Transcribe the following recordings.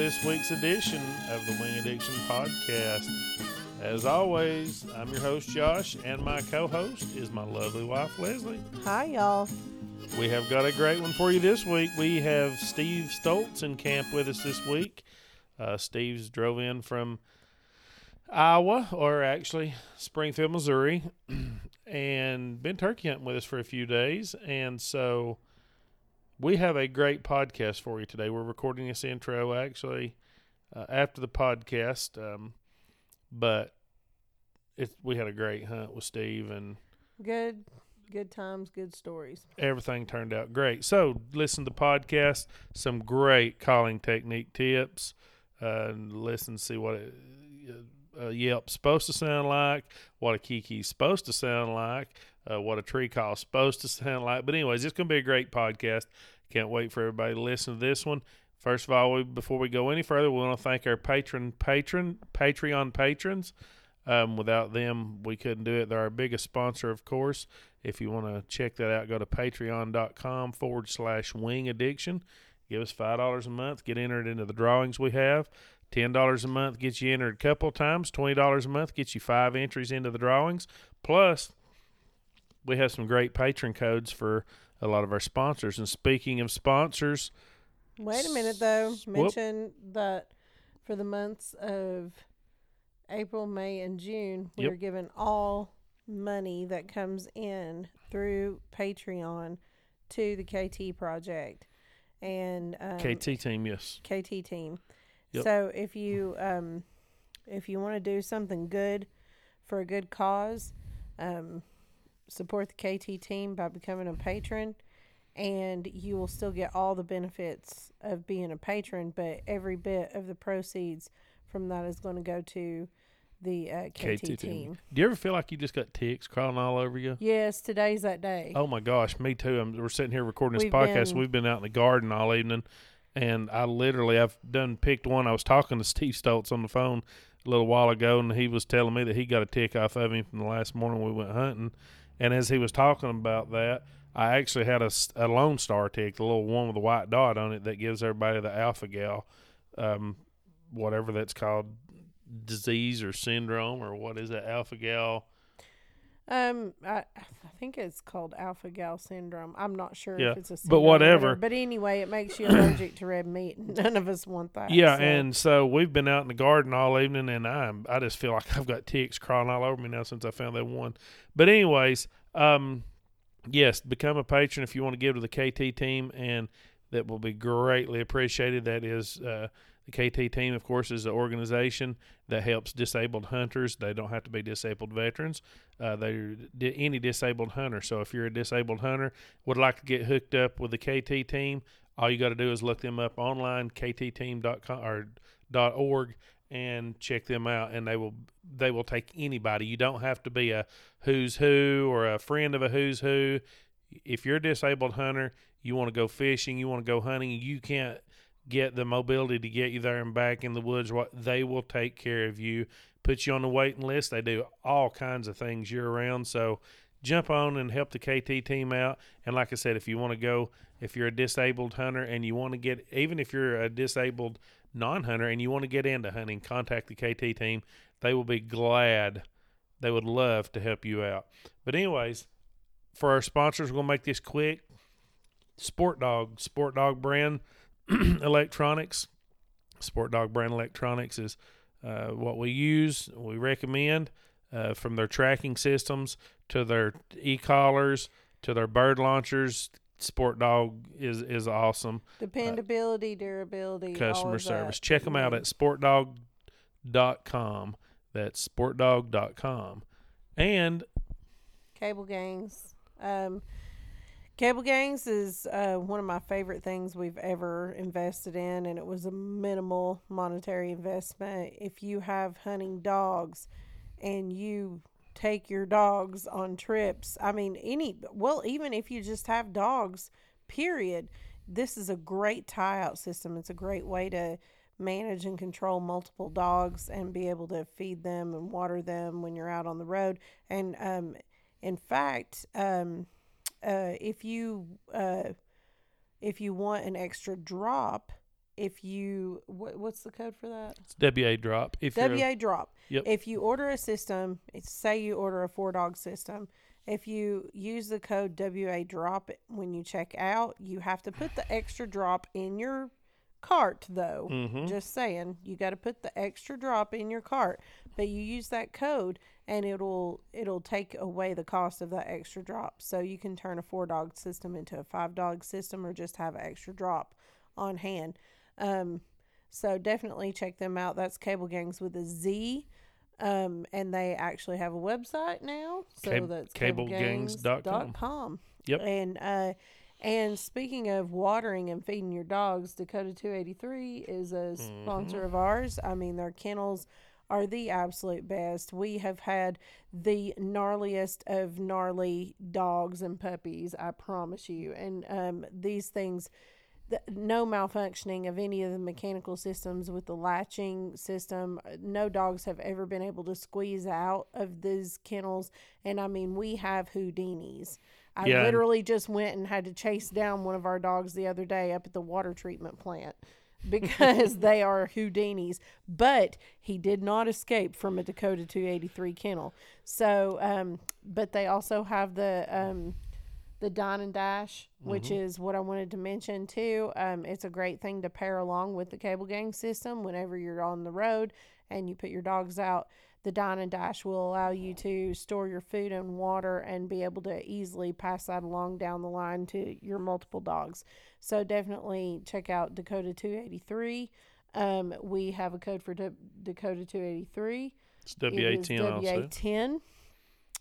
this week's edition of the Wing Addiction Podcast. As always, I'm your host, Josh, and my co host is my lovely wife, Leslie. Hi, y'all. We have got a great one for you this week. We have Steve Stoltz in camp with us this week. Uh, Steve's drove in from Iowa, or actually Springfield, Missouri, and been turkey hunting with us for a few days. And so we have a great podcast for you today. We're recording this intro actually uh, after the podcast, um, but it, we had a great hunt with Steve and Good, good times, good stories. everything turned out great. So listen to the podcast, some great calling technique tips, uh, and listen, see what it, uh, a Yelp's supposed to sound like, what a kee-kee's supposed to sound like, uh, what a tree call's supposed to sound like. But anyways, it's going to be a great podcast. Can't wait for everybody to listen to this one. First of all, we, before we go any further, we want to thank our patron, patron, Patreon patrons. Um, without them, we couldn't do it. They're our biggest sponsor, of course. If you want to check that out, go to patreon.com forward slash wing addiction. Give us $5 a month. Get entered into the drawings we have. $10 a month gets you entered a couple times. $20 a month gets you five entries into the drawings. Plus, we have some great patron codes for a lot of our sponsors. And speaking of sponsors, Wait a minute, though. Whoop. Mention that for the months of April, May, and June, Yep. we're giving all money that comes in through Patreon to the KT project and um, KT team, yes. KT team. Yep. So if you um, if you want to do something good for a good cause, um, support the KT team by becoming a patron, and you will still get all the benefits of being a patron. But every bit of the proceeds from that is going to go to the uh, KT, team. Do you ever feel like you just got ticks crawling all over you? Yes, today's that day. Oh my gosh, me too. I'm, we're sitting here recording this We've podcast. been- We've been out in the garden all evening, and I literally I've done picked one. I was talking to Steve Stoltz on the phone a little while ago, and he was telling me that he got a tick off of him from the last morning we went hunting. And as he was talking about that, I actually had a Lone Star tick, the little one with the white dot on it that gives everybody the alpha gal, um, whatever that's called, disease or syndrome or what is it, alpha gal. Um, I, I think it's called alpha gal syndrome. I'm not sure Yeah, if it's a but whatever. But anyway, it makes you allergic to red meat. And none of us want that. Yeah, so- and so we've been out in the garden all evening, and I'm I just feel like I've got ticks crawling all over me now since I found that one. But anyways, um, yes, become a patron if you want to give to the KT team, and that will be greatly appreciated. That is. Uh, the KT team, of course, is the organization that helps disabled hunters. They don't have to be disabled veterans. Uh, they're di- any disabled hunter. So if you're a disabled hunter, would like to get hooked up with the KT team, all you got to do is look them up online, ktteam.com or dot .org, and check them out. And they will they will take anybody. You don't have to be a who's who or a friend of a who's who. If you're a disabled hunter, you want to go fishing, you want to go hunting, you can't get the mobility to get you there and back in the woods. What they will take care of you, put you on the waiting list. They do all kinds of things year round. So jump on and help the KT team out. And like I said, if you want to go, if you're a disabled hunter and you want to get, even if you're a disabled non-hunter and you want to get into hunting, contact the KT team. They will be glad. They would love to help you out. But anyways, for our sponsors, we're gonna make this quick. Sport Dog, Sport Dog brand electronics. Sport Dog brand electronics is uh, what we use. We recommend uh, from their tracking systems to their e-collars to their bird launchers. Sport Dog is is awesome. dependability, durability, all Customer service. that. Check them out at sportdog.com. That's sportdog.com. And cable gangz. Um, cable gangz is uh, one of my favorite things we've ever invested in, and it was a minimal monetary investment. If you have hunting dogs and you take your dogs on trips, I mean, any, well, even if you just have dogs, period, this is a great tie out system. It's a great way to manage and control multiple dogs and be able to feed them and water them when you're out on the road. And um, in fact, um, uh, if you uh, if you want an extra drop, if you what, what's the code for that? It's WA drop. If WA drop. Yep. If you order a system, it's, say you order a four dog system, if you use the code WA drop when you check out, you have to put the extra drop in your cart though. Mhm. Just saying, you got to put the extra drop in your cart, but you use that code and it'll it'll take away the cost of that extra drop. So you can turn a four dog system into a five dog system or just have an extra drop on hand. Um, so definitely check them out. That's Cable Gangz with a Z. Um, and they actually have a website now. So Cab- that's cablegangz.com. Yep. And uh, and speaking of watering and feeding your dogs, Dakota 283 is a sponsor Mm-hmm. of ours. I mean, their kennels are the absolute best. We have had the gnarliest of gnarly dogs and puppies, I promise you. And um, these things, the, no malfunctioning of any of the mechanical systems with the latching system. No dogs have ever been able to squeeze out of these kennels. And I mean, we have Houdinis. I Yeah, literally just went and had to chase down one of our dogs the other day up at the water treatment plant because they are Houdinis. But he did not escape from a Dakota 283 kennel. So, um, but they also have the um, the Dine and Dash, which is what I wanted to mention too. Um, it's a great thing to pair along with the cable gang system whenever you're on the road and you put your dogs out. The Dine and Dash will allow you to store your food and water and be able to easily pass that along down the line to your multiple dogs. So definitely check out Dakota 283. Um, we have a code for D- Dakota 283. it's It WA is ten also. WA10.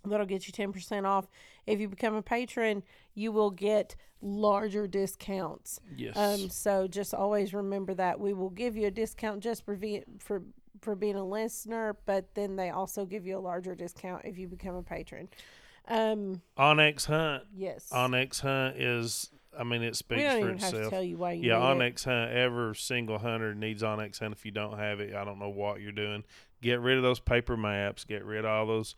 That'll get you 10% off. If you become a patron, you will get larger discounts. Yes. Um, so just always remember that we will give you a discount just for for for being a listener, but then they also give you a larger discount if you become a patron. Um, onX Hunt. yes. onX Hunt is. I mean, it we speaks don't for even have to itself. tell you why you Yeah, need it. onX Hunt. Every single hunter needs onX Hunt. If you don't have it, I don't know what you're doing. Get rid of those paper maps. Get rid of all those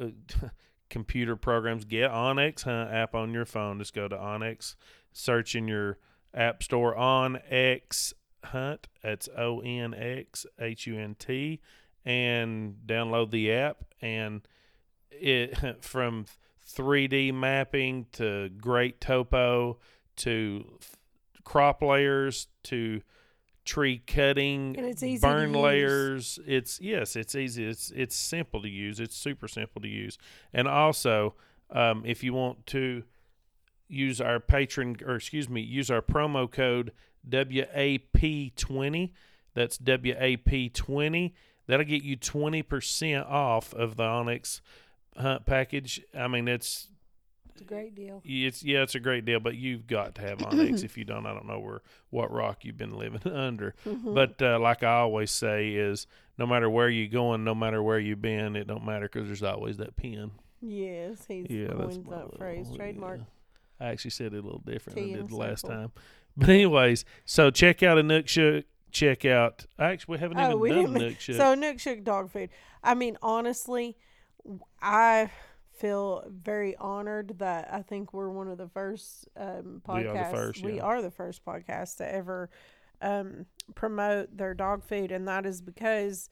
uh, computer programs. Get onX Hunt app on your phone. Just go to onX, search in your app store onX Hunt. That's O N X H U N T, and download the app. And it from 3D mapping to great topo to crop layers to tree cutting, And it's easy burn layers. It's yes, it's easy. It's it's simple to use. It's super simple to use. And also, um, if you want to use our patron or excuse me, use our promo code WAP20. That's WAP20. That'll get you 20% off of the onX hunt package. I mean, it's It's a great deal. it's yeah, it's a great deal, but you've got to have onX. if you don't, I don't know where what rock you've been living under. Mm-hmm. But uh, like I always say, is no matter where you're going, no matter where you've been, it don't matter because there's always that pin. Yes, he's Yeah, coined that phrase. Trademark. yeah. I actually said it a little different than I did the last time. But anyways, so check out a Nook Shook. Check out. Actually, we haven't Oh, even we done. Nook Shook. So Nook Shook dog food. I mean, honestly, I feel very honored that I think we're one of the first um, podcasts. We are the first, we are the first podcast to ever um, promote their dog food, and that is because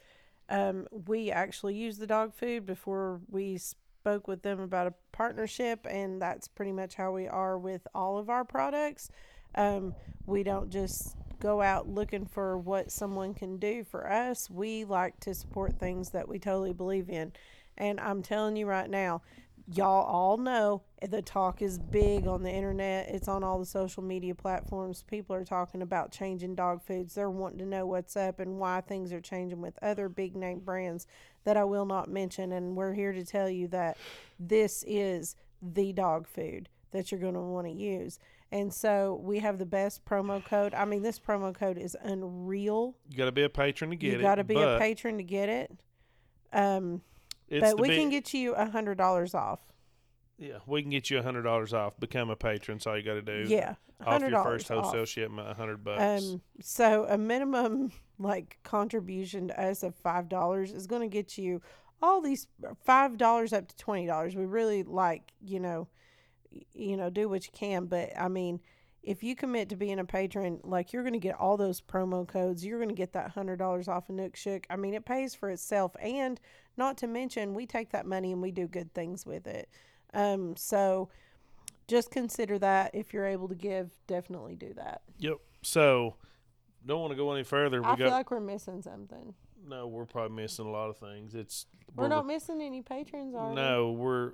um, we actually use the dog food before we spoke with them about a partnership, and that's pretty much how we are with all of our products. Um, we don't just go out looking for what someone can do for us. We like to support things that we totally believe in. And I'm telling you right now, y'all all know the talk is big on the internet. It's on all the social media platforms. People are talking about changing dog foods. They're wanting to know what's up and why things are changing with other big name brands that I will not mention. And we're here to tell you that this is the dog food that you're going to want to use. And so we have the best promo code. I mean, this promo code is unreal. you got to be a patron to get you it. You got to be a patron to get it. Um, It's but we big- can get you a hundred dollars off. Yeah, we can get you a hundred dollars off. Become a patron. That's all you got to do. Yeah, off your first wholesale off. shipment, a hundred bucks. Um, so a minimum like contribution to us of five dollars is going to get you all these five dollars up to twenty dollars. We really like you know, you know, do what you can, but I mean, if you commit to being a patron, like you're going to get all those promo codes, you're going to get that hundred dollars off of Nook Shook. I mean, it pays for itself, and not to mention, we take that money and we do good things with it. Um, so just consider that if you're able to give, definitely do that. Yep. So don't want to go any further. We I feel got like we're missing something. no. We're probably missing a lot of things. It's We're not missing any patrons, are we? No, we're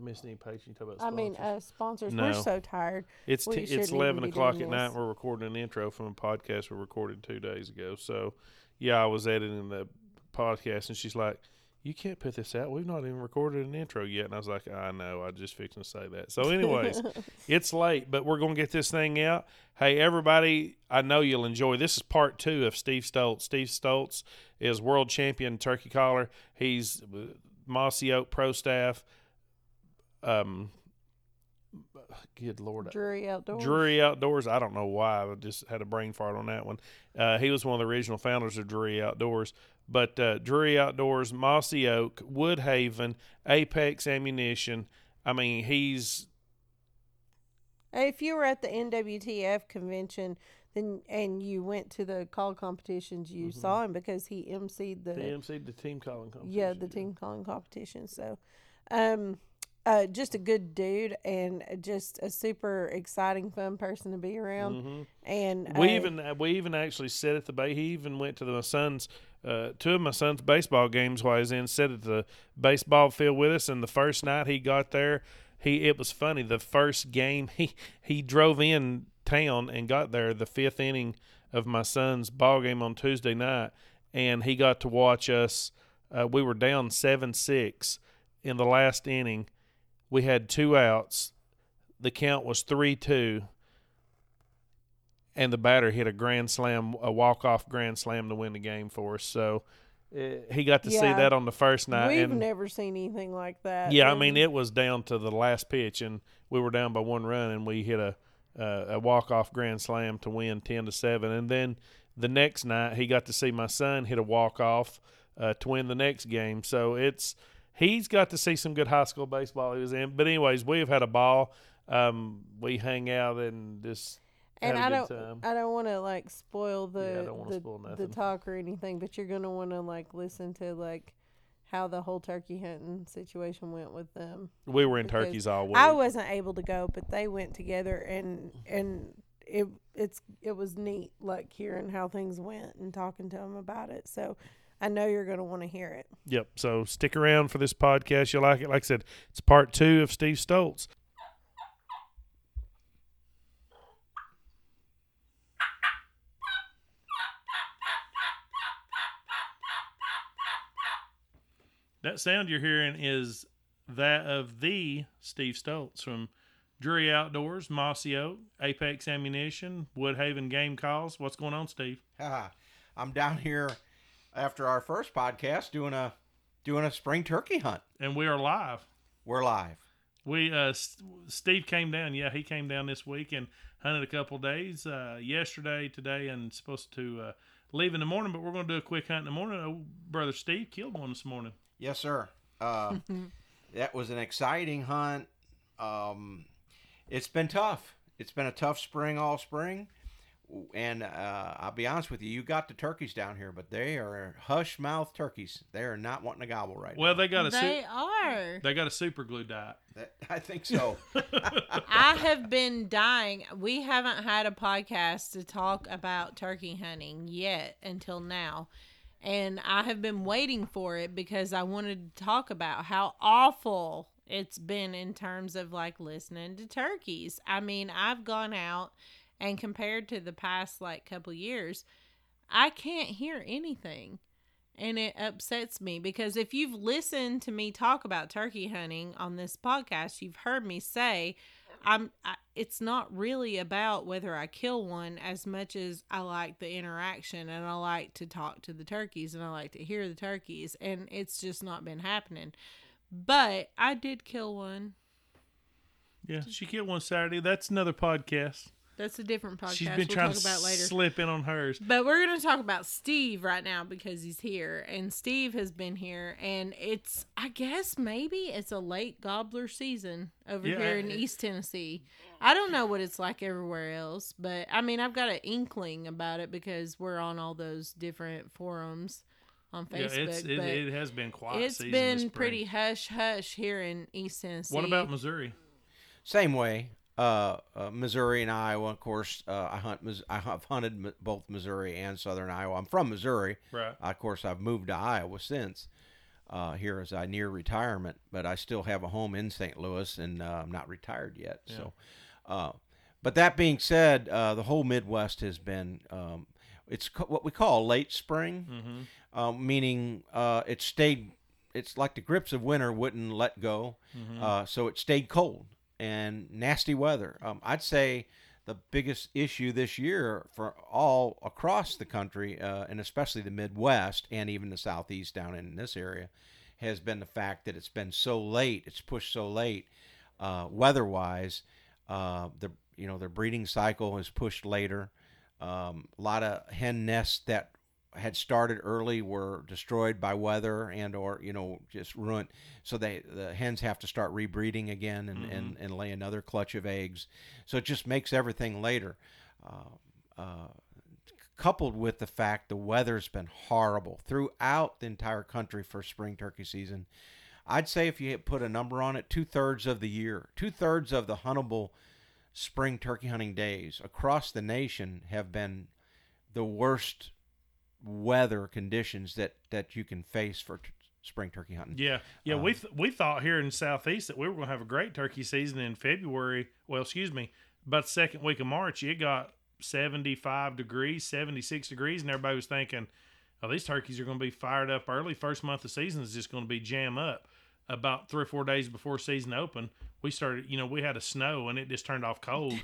missing any patrons. You talk about I mean, sponsors. uh, sponsors. No. We're so tired. It's t- it's eleven o'clock at night. this. and We're recording an intro from a podcast we recorded two days ago. So, yeah, I was editing the podcast, and she's like, "You can't put this out. We've not even recorded an intro yet." And I was like, "I know. I just fixing to say that." So, anyways, it's late, but we're gonna get this thing out. Hey, everybody! I know you'll enjoy. This is part two of Steve Stoltz. Steve Stoltz is world champion turkey collar. He's uh, Mossy Oak Pro staff. Um, good lord, Drury outdoors. Drury Outdoors. I don't know why. I just had a brain fart on that one. Uh, he was one of the original founders of Drury Outdoors. But uh, Drury Outdoors, Mossy Oak, Woodhaven, Apex Ammunition. I mean, he's If you were at the NWTF convention, then and you went to the call competitions, you Mm-hmm. saw him because he emceed the the MC, the team calling competition. yeah the team calling competition. So, um, uh, just a good dude and just a super exciting, fun person to be around. Mhm. And We uh, even we even actually sat at the bay. He even went to the, my son's uh, two of my son's baseball games while he was in. Sat at the baseball field with us. And the first night he got there, he it was funny. The first game he he drove in town and got there the fifth inning of my son's ball game on Tuesday night, and he got to watch us. Uh, we were down seven six in the last inning. We had two outs. The count was three two and the batter hit a grand slam, a walk off grand slam to win the game for us. So uh, he got to see that on the first night. we've and never seen anything like that. yeah, I mean it was down to the last pitch, and we were down by one run, and we hit a uh, a walk off grand slam to win ten to seven. And then the next night he got to see my son hit a walk off uh, to win the next game. So it's he's got to see some good high school baseball he was in. But anyways, we've had a ball. Um, we hang out and just and have I don't. I don't want to like spoil the Yeah, the, spoil the talk or anything, but you're gonna want to like listen to like how the whole turkey hunting situation went with them. We were in because turkeys all week. I wasn't able to go, but they went together, and and it it's it was neat, like hearing how things went and talking to them about it. So I know you're gonna want to hear it. Yep. So stick around for this podcast. You'll like it. Like I said, it's part two of Steve Stoltz. That sound you're hearing is that of the Steve Stoltz from Drury Outdoors, Mossy Oak, Apex Ammunition, Woodhaven Game Calls. What's going on, Steve? I'm down here after our first podcast doing a doing a spring turkey hunt. And we are live. We're live. We uh, S- Steve came down. Yeah, he came down this week and hunted a couple days. Uh, yesterday, today, and supposed to uh, leave in the morning. But we're going to do a quick hunt in the morning. Oh, brother Steve killed one this morning. Yes, sir. Uh, that was an exciting hunt. Um, it's been tough. It's been a tough spring all spring. And uh, I'll be honest with you, you got the turkeys down here, but they are hush mouth turkeys. They are not wanting to gobble right Well, now. they got a They su- are. they got a super glue diet. That- I think so. I have been dying. We haven't had a podcast to talk about turkey hunting yet until now. And I have been waiting for it because I wanted to talk about how awful it's been in terms of like listening to turkeys. I mean, I've gone out and compared to the past like couple years, I can't hear anything. And it upsets me because if you've listened to me talk about turkey hunting on this podcast, you've heard me say I'm I, it's not really about whether I kill one as much as I like the interaction and I like to talk to the turkeys and I like to hear the turkeys and it's just not been happening. But I did kill one. Yeah, she killed one Saturday. That's another podcast. That's a different podcast. She's been we'll trying talk to about later. slip in on hers. But we're going to talk about Steve right now because he's here. And Steve has been here. And it's, I guess, maybe it's a late gobbler season over Yeah, here in it- East Tennessee. I don't know what it's like everywhere else. But I mean, I've got an inkling about it because we're on all those different forums on Yeah, Facebook. it's, it, but it has been quiet. it's season been spring. pretty hush hush here in East Tennessee. What about Missouri? Same way. Uh, uh, Missouri and Iowa, of course. Uh, I hunt. I have hunted both Missouri and Southern Iowa. I'm from Missouri. Right. of course, I've moved to Iowa since. Uh, here as I near retirement, but I still have a home in St. Louis, and uh, I'm not retired yet. So, uh, but that being said, uh, the whole Midwest has been um, it's ca- what we call late spring, Mm-hmm. meaning uh, it stayed. It's like the grips of winter wouldn't let go, Mm-hmm. uh, so it stayed cold and nasty weather. Um, I'd say the biggest issue this year for all across the country, uh, and especially the Midwest and even the Southeast down in this area, has been the fact that it's been so late. It's pushed so late, uh, weather-wise. Uh, the you know their breeding cycle is pushed later. Um, a lot of hen nests that had started early were destroyed by weather and or you know just ruined. So they the hens have to start rebreeding again and, and, and lay another clutch of eggs. So it just makes everything later. Uh, uh, coupled with the fact the weather's been horrible throughout the entire country for spring turkey season i'd say if you put a number on it two-thirds of the year two-thirds of the huntable spring turkey hunting days across the nation have been the worst weather conditions that that you can face for t- spring turkey hunting. Yeah, yeah. Um, we th- we thought here in Southeast that we were going to have a great turkey season in February. Well, excuse me, about the second week of March, it got seventy five degrees, seventy six degrees, and everybody was thinking, "Oh, these turkeys are going to be fired up early. First month of season is just going to be jam up." About three or four days before season open, we started. You know, we had a snow and it just turned off cold.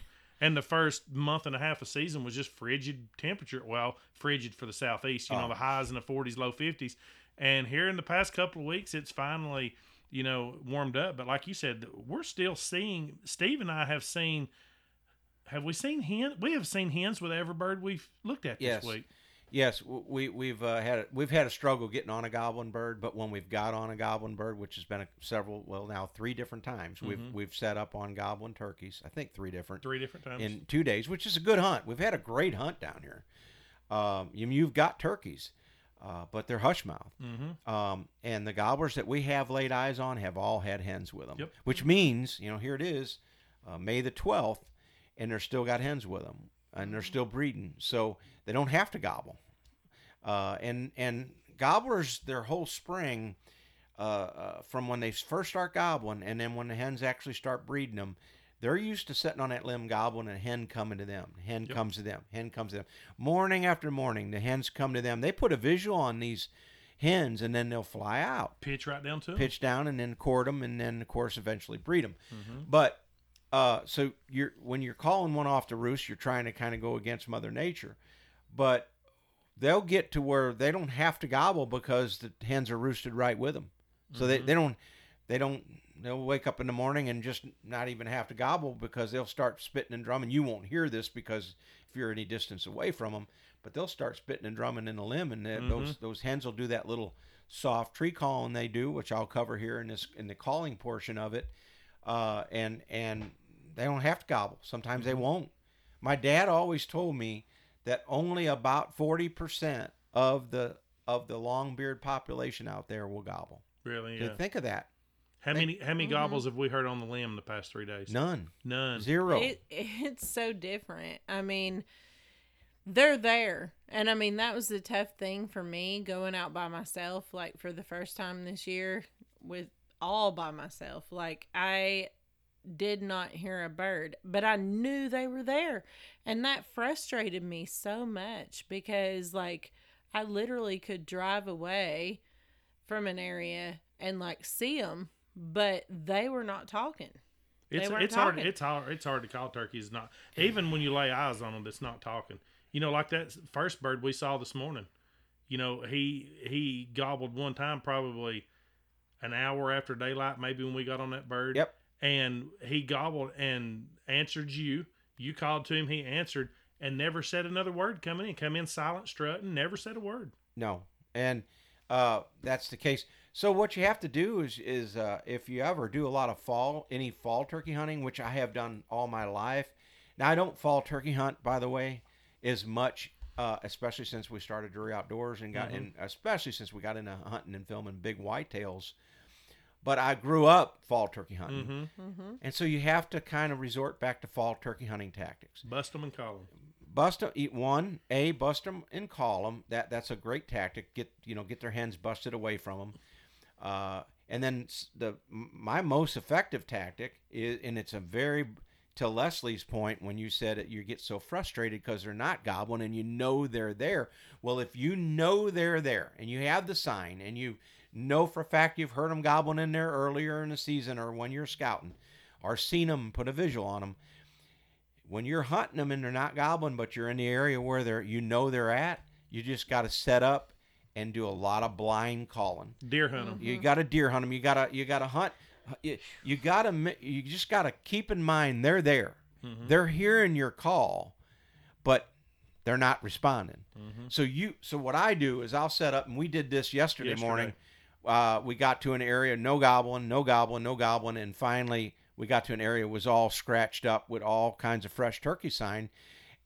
And the first month and a half of season was just frigid temperature. Well, frigid for the southeast. You know, Oh. the highs in the 40s, low 50s. And here in the past couple of weeks, it's finally, you know, warmed up. But like you said, we're still seeing. Steve and I have seen. Have we seen hen? We have seen hens with every bird we've looked at this Yes. week. Yes, we we've uh, had we've had a struggle getting on a goblin bird, but when we've got on a goblin bird, which has been a, several well now three different times, we've we've set up on goblin turkeys. I think three different Three different times. in two days, which is a good hunt. We've had a great hunt down here. Um, you, you've got turkeys, uh, but they're hush mouth. mm-hmm. Um, and the gobblers that we have laid eyes on have all had hens with them, Yep. which means, you know, here it is, uh, May the 12th, and they're still got hens with them, and they're still breeding. So they don't have to gobble. Uh, and, and gobblers, their whole spring, uh, uh, from when they first start gobbling, and then when the hens actually start breeding them, they're used to sitting on that limb gobbling and a hen coming to them. Hen Yep. comes to them. Hen comes to them. Morning after morning, the hens come to them. They put a visual on these hens and then they'll fly out, Pitch right down to 'em. pitch down, and then court them, and then of course eventually breed them. Mhm. But uh, so you're when you're calling one off the roost, you're trying to kind of go against Mother Nature, but they'll get to where they don't have to gobble because the hens are roosted right with them. So they, Mhm. they don't they don't they'll wake up in the morning and just not even have to gobble because they'll start spitting and drumming. You won't hear this because if you're any distance away from them, but they'll start spitting and drumming in the limb, and then those those hens will do that little soft tree calling they do, which I'll cover here in this in the calling portion of it, uh, and and they don't have to gobble. Sometimes they won't. My dad always told me that only about forty percent of the of the long-beard population out there will gobble. Really? So Yeah. Think of that. How many how many Mhm. gobbles have we heard on the limb the past three days? None. None. Zero. It, it's so different. I mean, they're there. And I mean, that was the tough thing for me going out by myself, like for the first time this year with all by myself. Like, I did not hear a bird, but I knew they were there. And that frustrated me so much because, like, I literally could drive away from an area and, like, see them, but they were not talking. It's weren't it's hard it's hard it's hard to call turkeys not even when you lay eyes on them that's not talking. You know, like that first bird we saw this morning. You know, he he gobbled one time probably an hour after daylight, maybe when we got on that bird. Yep. And he gobbled and answered you. You called to him, he answered, and never said another word coming in. Come in silent, strutting, never said a word. No, and uh, that's the case. So what you have to do is is uh, if you ever do a lot of fall any fall turkey hunting, which I have done all my life. Now I don't fall turkey hunt, by the way, as much, uh, especially since we started Drury Outdoors and got, Mhm. and especially since we got into hunting and filming big whitetails. But I grew up fall turkey hunting, Mm-hmm. Mm-hmm. and so you have to kind of resort back to fall turkey hunting tactics. Bust them and call them. bust them eat one a bust them and call them that that's a great tactic get you know get their hens busted away from them uh, and then the my most effective tactic is and it's a very to leslie's point when you said it, you get so frustrated because they're not gobbling and you know they're there well if you know they're there and you have the sign and you know for a fact you've heard them gobbling in there earlier in the season or when you're scouting or seen them put a visual on them when you're hunting them and they're not gobbling, but you're in the area where they're you know they're at, you just got to set up and do a lot of blind calling. Deer hunt them. You got to deer hunt them. You got to you got to hunt. You, you got to you just got to keep in mind they're there. Mhm. They're hearing your call, but they're not responding. Mhm. So you so what I do is I'll set up and we did this yesterday, Yesterday. morning. Uh, we got to an area no goblin, no goblin, no goblin, and finally we got to an area was all scratched up with all kinds of fresh turkey sign,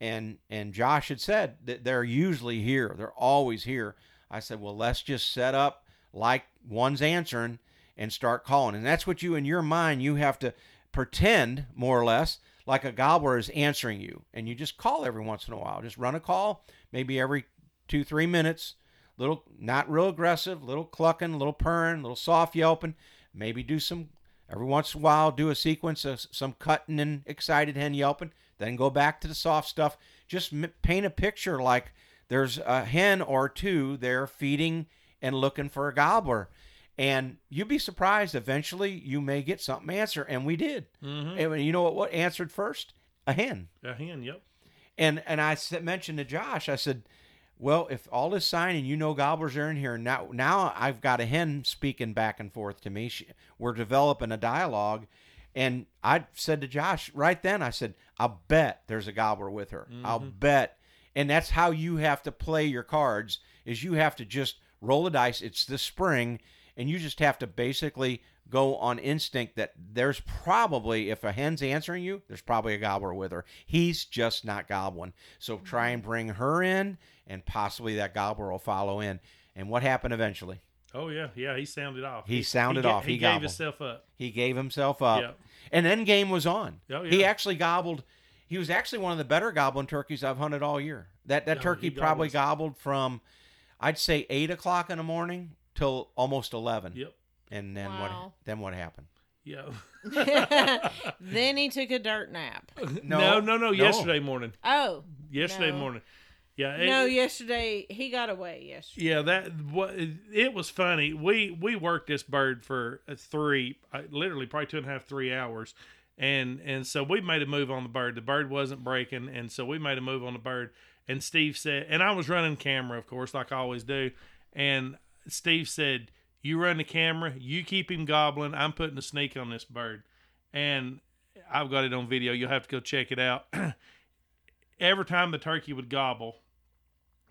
and and Josh had said that they're usually here, they're always here. I said, well, let's just set up like one's answering and start calling, and that's what you in your mind you have to pretend more or less like a gobbler is answering you, and you just call every once in a while, just run a call, maybe every two three minutes little not real aggressive, little clucking, little purring, little soft yelping. Maybe do some every once in a while do a sequence of some cutting and excited hen yelping. Then go back to the soft stuff. Just m- paint a picture like there's a hen or two there feeding and looking for a gobbler. And you'd be surprised. Eventually, you may get something answer, and we did. Mm-hmm. And you know what? What answered first? A hen. A hen. Yep. And and I said, mentioned to Josh, I said, well, if all is signed and you know gobblers are in here, now now I've got a hen speaking back and forth to me. She, we're developing a dialogue, and I said to Josh right then, I said, I'll bet there's a gobbler with her. I'll mm-hmm. bet, and that's how you have to play your cards. Is you have to just roll the dice. It's the spring, and you just have to basically go on instinct that there's probably if a hen's answering you there's probably a gobbler with her. He's just not gobbling. So mm-hmm. try and bring her in and possibly that gobbler will follow in. And what happened eventually? Oh yeah, yeah. He sounded off. He sounded ga- off. He, He gave himself up. he gave himself up. Yep. and then game was on. Oh, he actually gobbled. He was actually one of the better gobbling turkeys i've hunted all year. That that Oh, turkey probably gobbled from i'd say 8 o'clock in the morning till almost 11 Yep. And then Wow. what then what happened Yeah. then he took a dirt nap. no, No, no, no, no. Yesterday morning. Oh Yesterday No. morning. Yeah. it- no! Yesterday he got away. Yesterday. Yeah, that what it was funny. We we worked this bird for uh, three, uh, literally probably two and a half, three hours, and and so we made a move on the bird. The bird wasn't breaking, and so we made a move on the bird. And Steve said, and I was running camera, of course, like I always do. And Steve said, "You run the camera, you keep him gobbling. I'm putting a sneak on this bird." And I've got it on video. You'll have to go check it out. Every time the turkey would gobble,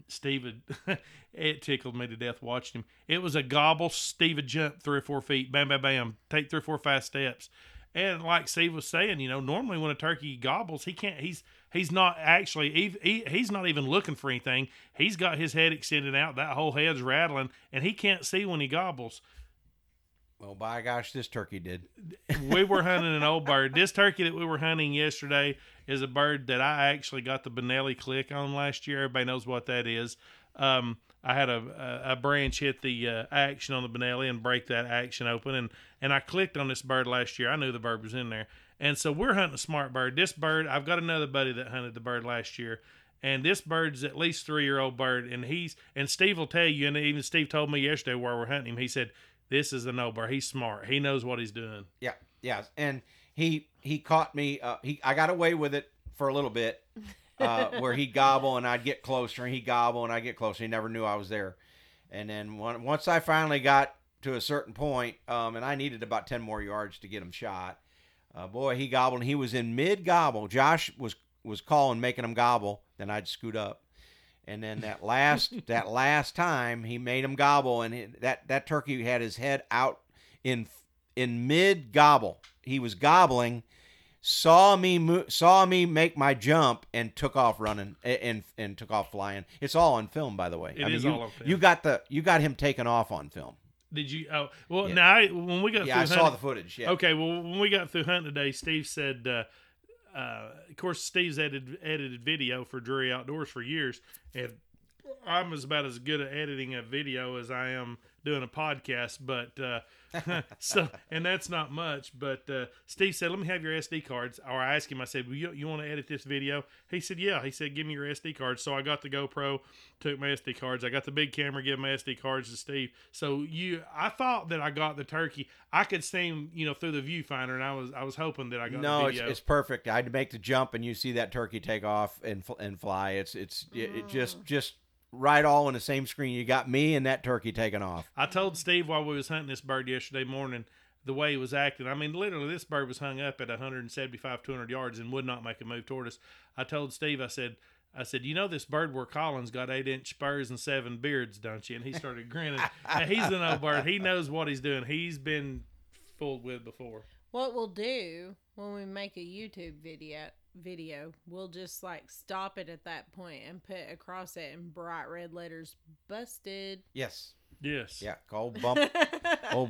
Steve would, it tickled me to death watching him. It was a gobble. Steve would jump three or four feet, bam, bam, bam, take three or four fast steps. And like Steve was saying, you know, normally when a turkey gobbles, he can't. He's he's not actually. He, he, he's not even looking for anything. He's got his head extended out. That whole head's rattling, and he can't see when he gobbles. well by gosh this turkey did we were hunting an old bird. This turkey that we were hunting yesterday is a bird that I actually got the Benelli click on last year. Everybody knows what that is. Um, I had a, a, a branch hit the uh, action on the Benelli and break that action open, and and I clicked on this bird last year. I knew the bird was in there, and so we're hunting a smart bird. This bird, I've got another buddy that hunted the bird last year. And this bird's at least three year old bird, and he's and Steve will tell you, and even Steve told me yesterday where we're hunting him. He said, "This is a no bird. He's smart. He knows what he's doing." Yeah, yeah, and he he caught me. Uh, he I got away with it for a little bit, uh, where he'd gobble and I'd get closer, and he'd gobble and I'd get closer. He never knew I was there, and then one, once I finally got to a certain point, um, and I needed about ten more yards to get him shot. Uh, boy, he gobbled. and He was in mid gobble. Josh was was calling, making him gobble, then I'd scoot up. And then that last that last time he made him gobble, and it, that that turkey had his head out in in mid gobble. He was gobbling, saw me mo- saw me make my jump, and took off running and and took off flying. It's all on film, by the way. It I mean, is you, all on film. You got the you got him taken off on film. Did you? Oh, well, Yeah. now I, when we got Yeah, through I saw the footage. Yeah. Okay, well, when we got through hunting today, Steve said, uh, uh, of course, Steve's edited, edited video for Drury Outdoors for years, and I'm as about as good at editing a video as I am doing a podcast. But uh, so, and that's not much. But uh, Steve said, "Let me have your SD cards." Or I asked him, I said, well, "You you want to edit this video?" He said, "Yeah." He said, "Give me your SD cards." So I got the GoPro, took my SD cards. I got the big camera, give my SD cards to Steve. So you, I thought that I got the turkey. I could see him, you know, through the viewfinder, and I was I was hoping that I got No, the it's, video. it's perfect. I'd make the jump, and you see that turkey take off and fl- and fly. It's it's it, it just just right all in the same screen. You got me and that turkey taking off. I told Steve while we was hunting this bird yesterday morning the way he was acting. I mean, literally, this bird was hung up at 175, 200 yards and would not make a move toward us. I told Steve, I said, I said, you know this bird we're got eight inch spurs and seven beards, don't you? And he started grinning. And he's an old bird. He knows what he's doing. He's been fooled with before. What we'll do when we make a YouTube video video, we'll just like stop it at that point and put across it in bright red letters busted. Yes. Yes. Yeah. Call bump. oh,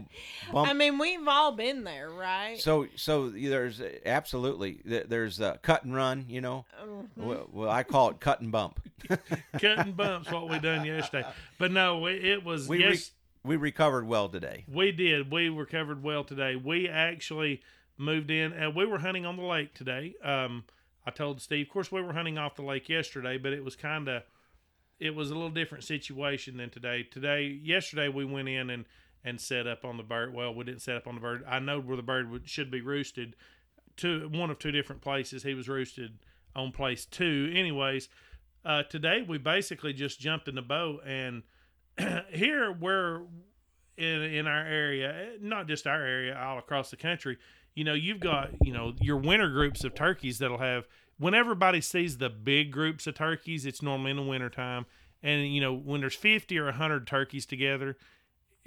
bump. I mean, we've all been there, right? so so there's uh, absolutely there's a cut and run. You know. Mhm. Well, well, I call it cut and bump. Cutting bumps, what we done yesterday. But no, it, it was We re- yes. we recovered well today. We did. We recovered well today. We actually moved in, and we were hunting on the lake today. Um, I told Steve. Of course, we were hunting off the lake yesterday, but it was kind of, it was a little different situation than today. Today, yesterday, we went in and and set up on the bird. Well, we didn't set up on the bird. I know where the bird would, should be roosted. To one of two different places. He was roosted on place two. Anyways, uh, today we basically just jumped in the boat and here we're in in our area, eh, not just our area, all across the country. You know, you've got you know your winter groups of turkeys that'll have. When everybody sees the big groups of turkeys, it's normally in the wintertime. And you know, when there's fifty or hundred turkeys together,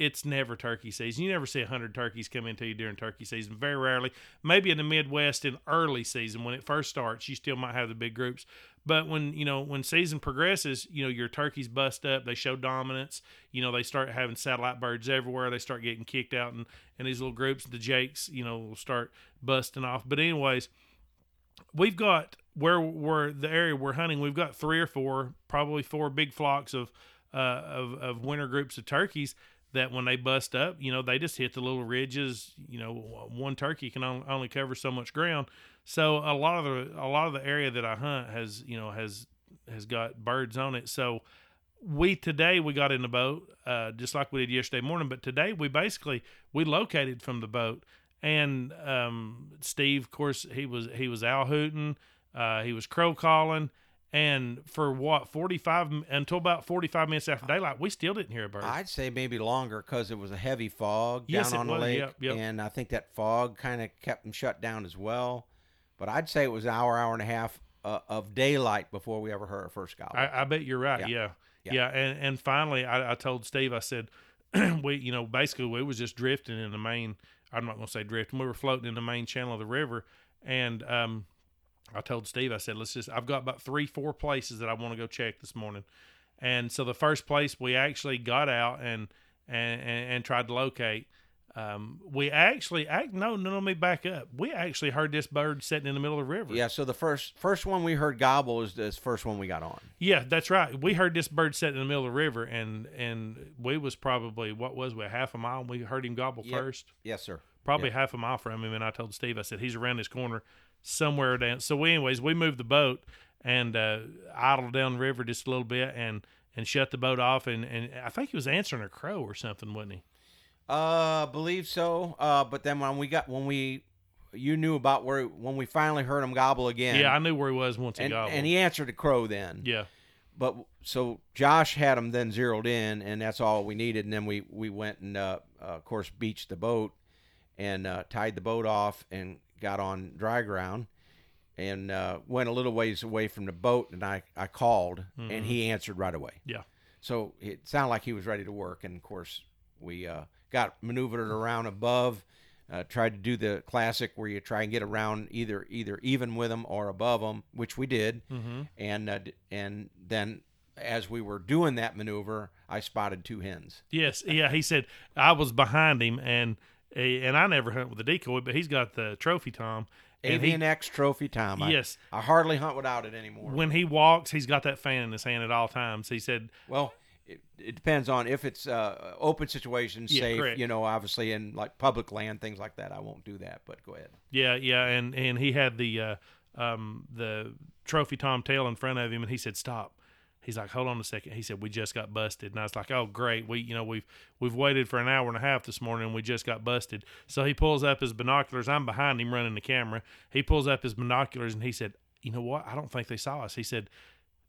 it's never turkey season. You never see 100 turkeys come into you during turkey season. Very rarely. Maybe in the Midwest in early season when it first starts, you still might have the big groups. But when, you know, when season progresses, you know, your turkeys bust up, they show dominance, you know, they start having satellite birds everywhere, they start getting kicked out in, in these little groups, the jakes, you know, will start busting off. But anyways, we've got where we're the area we're hunting, we've got three or four, probably four big flocks of uh, of, of winter groups of turkeys that when they bust up, you know, they just hit the little ridges. You know, one turkey can only cover so much ground. So a lot of the a lot of the area that I hunt has you know has has got birds on it. So we today we got in the boat uh, just like we did yesterday morning, but today we basically we located from the boat. And um, Steve, of course, he was he was owl hooting, uh, he was crow calling, and for what forty five until about forty five minutes after daylight, we still didn't hear a bird. I'd say maybe longer because it was a heavy fog Yes, down on the was. lake, Yep, yep. and I think that fog kind of kept them shut down as well. But I'd say it was an hour, hour and a half uh, of daylight before we ever heard our first gobble. I, I bet you're right. Yeah. Yeah, Yeah. yeah. And and finally, I, I told Steve. I said, we, you know, basically we was just drifting in the main. I'm not going to say drifting. We were floating in the main channel of the river, and um, I told Steve. I said, let's just. I've got about three, four places that I want to go check this morning, and so the first place we actually got out and and and, and tried to locate. Um, we actually act no no let me back up. We actually heard this bird sitting in the middle of the river. yeah, so the first first one we heard gobble is the first one we got on. Yeah, that's right. We heard this bird sitting in the middle of the river, and and we was probably what was we half a mile. We heard him gobble Yep. first, Yes, sir. probably half a mile from him. And I told Steve, I said he's around this corner somewhere down. So, we, anyways, we moved the boat and uh, idled down the river just a little bit, and and shut the boat off. And and I think he was answering a crow or something, wasn't he? Uh, believe so. Uh, but then when we got when we, you knew about where when we finally heard him gobble again. Yeah, I knew where he was once he and gobbled. and he answered a crow then. yeah, But so Josh had him then zeroed in, and that's all we needed. And then we we went and uh, uh, of course beached the boat and uh, tied the boat off and got on dry ground. and uh, went a little ways away from the boat, and I I called, and he answered right away. Yeah. So it sounded like he was ready to work, and of course we uh, got maneuvered around above. Uh, tried to do the classic where you try and get around either either even with them or above them, which we did, Mm-hmm. and uh, and then as we were doing that maneuver, I spotted two hens. Yes, yeah. He said I was behind him, and and I never hunt with a decoy, but he's got the trophy tom. And he, Trophy Tom. I, Yes. I hardly hunt without it anymore. when he walks, he's got that fan in his hand at all times. He said, Well, it, it depends on if it's uh, open situations, Yeah, safe. correct. You know, obviously in like public land, things like that. I won't do that. But go ahead. "Yeah, yeah," and and he had the uh, um the trophy tom tail in front of him, and he said, "Stop." He's like, "Hold on a second. He said, "We just got busted," and I was like, "Oh, great. We, you know, we've we've waited for an hour and a half this morning, and we just got busted." So he pulls up his binoculars. I'm behind him running the camera. He pulls up his binoculars, and he said, "You know what? I don't think they saw us." He said,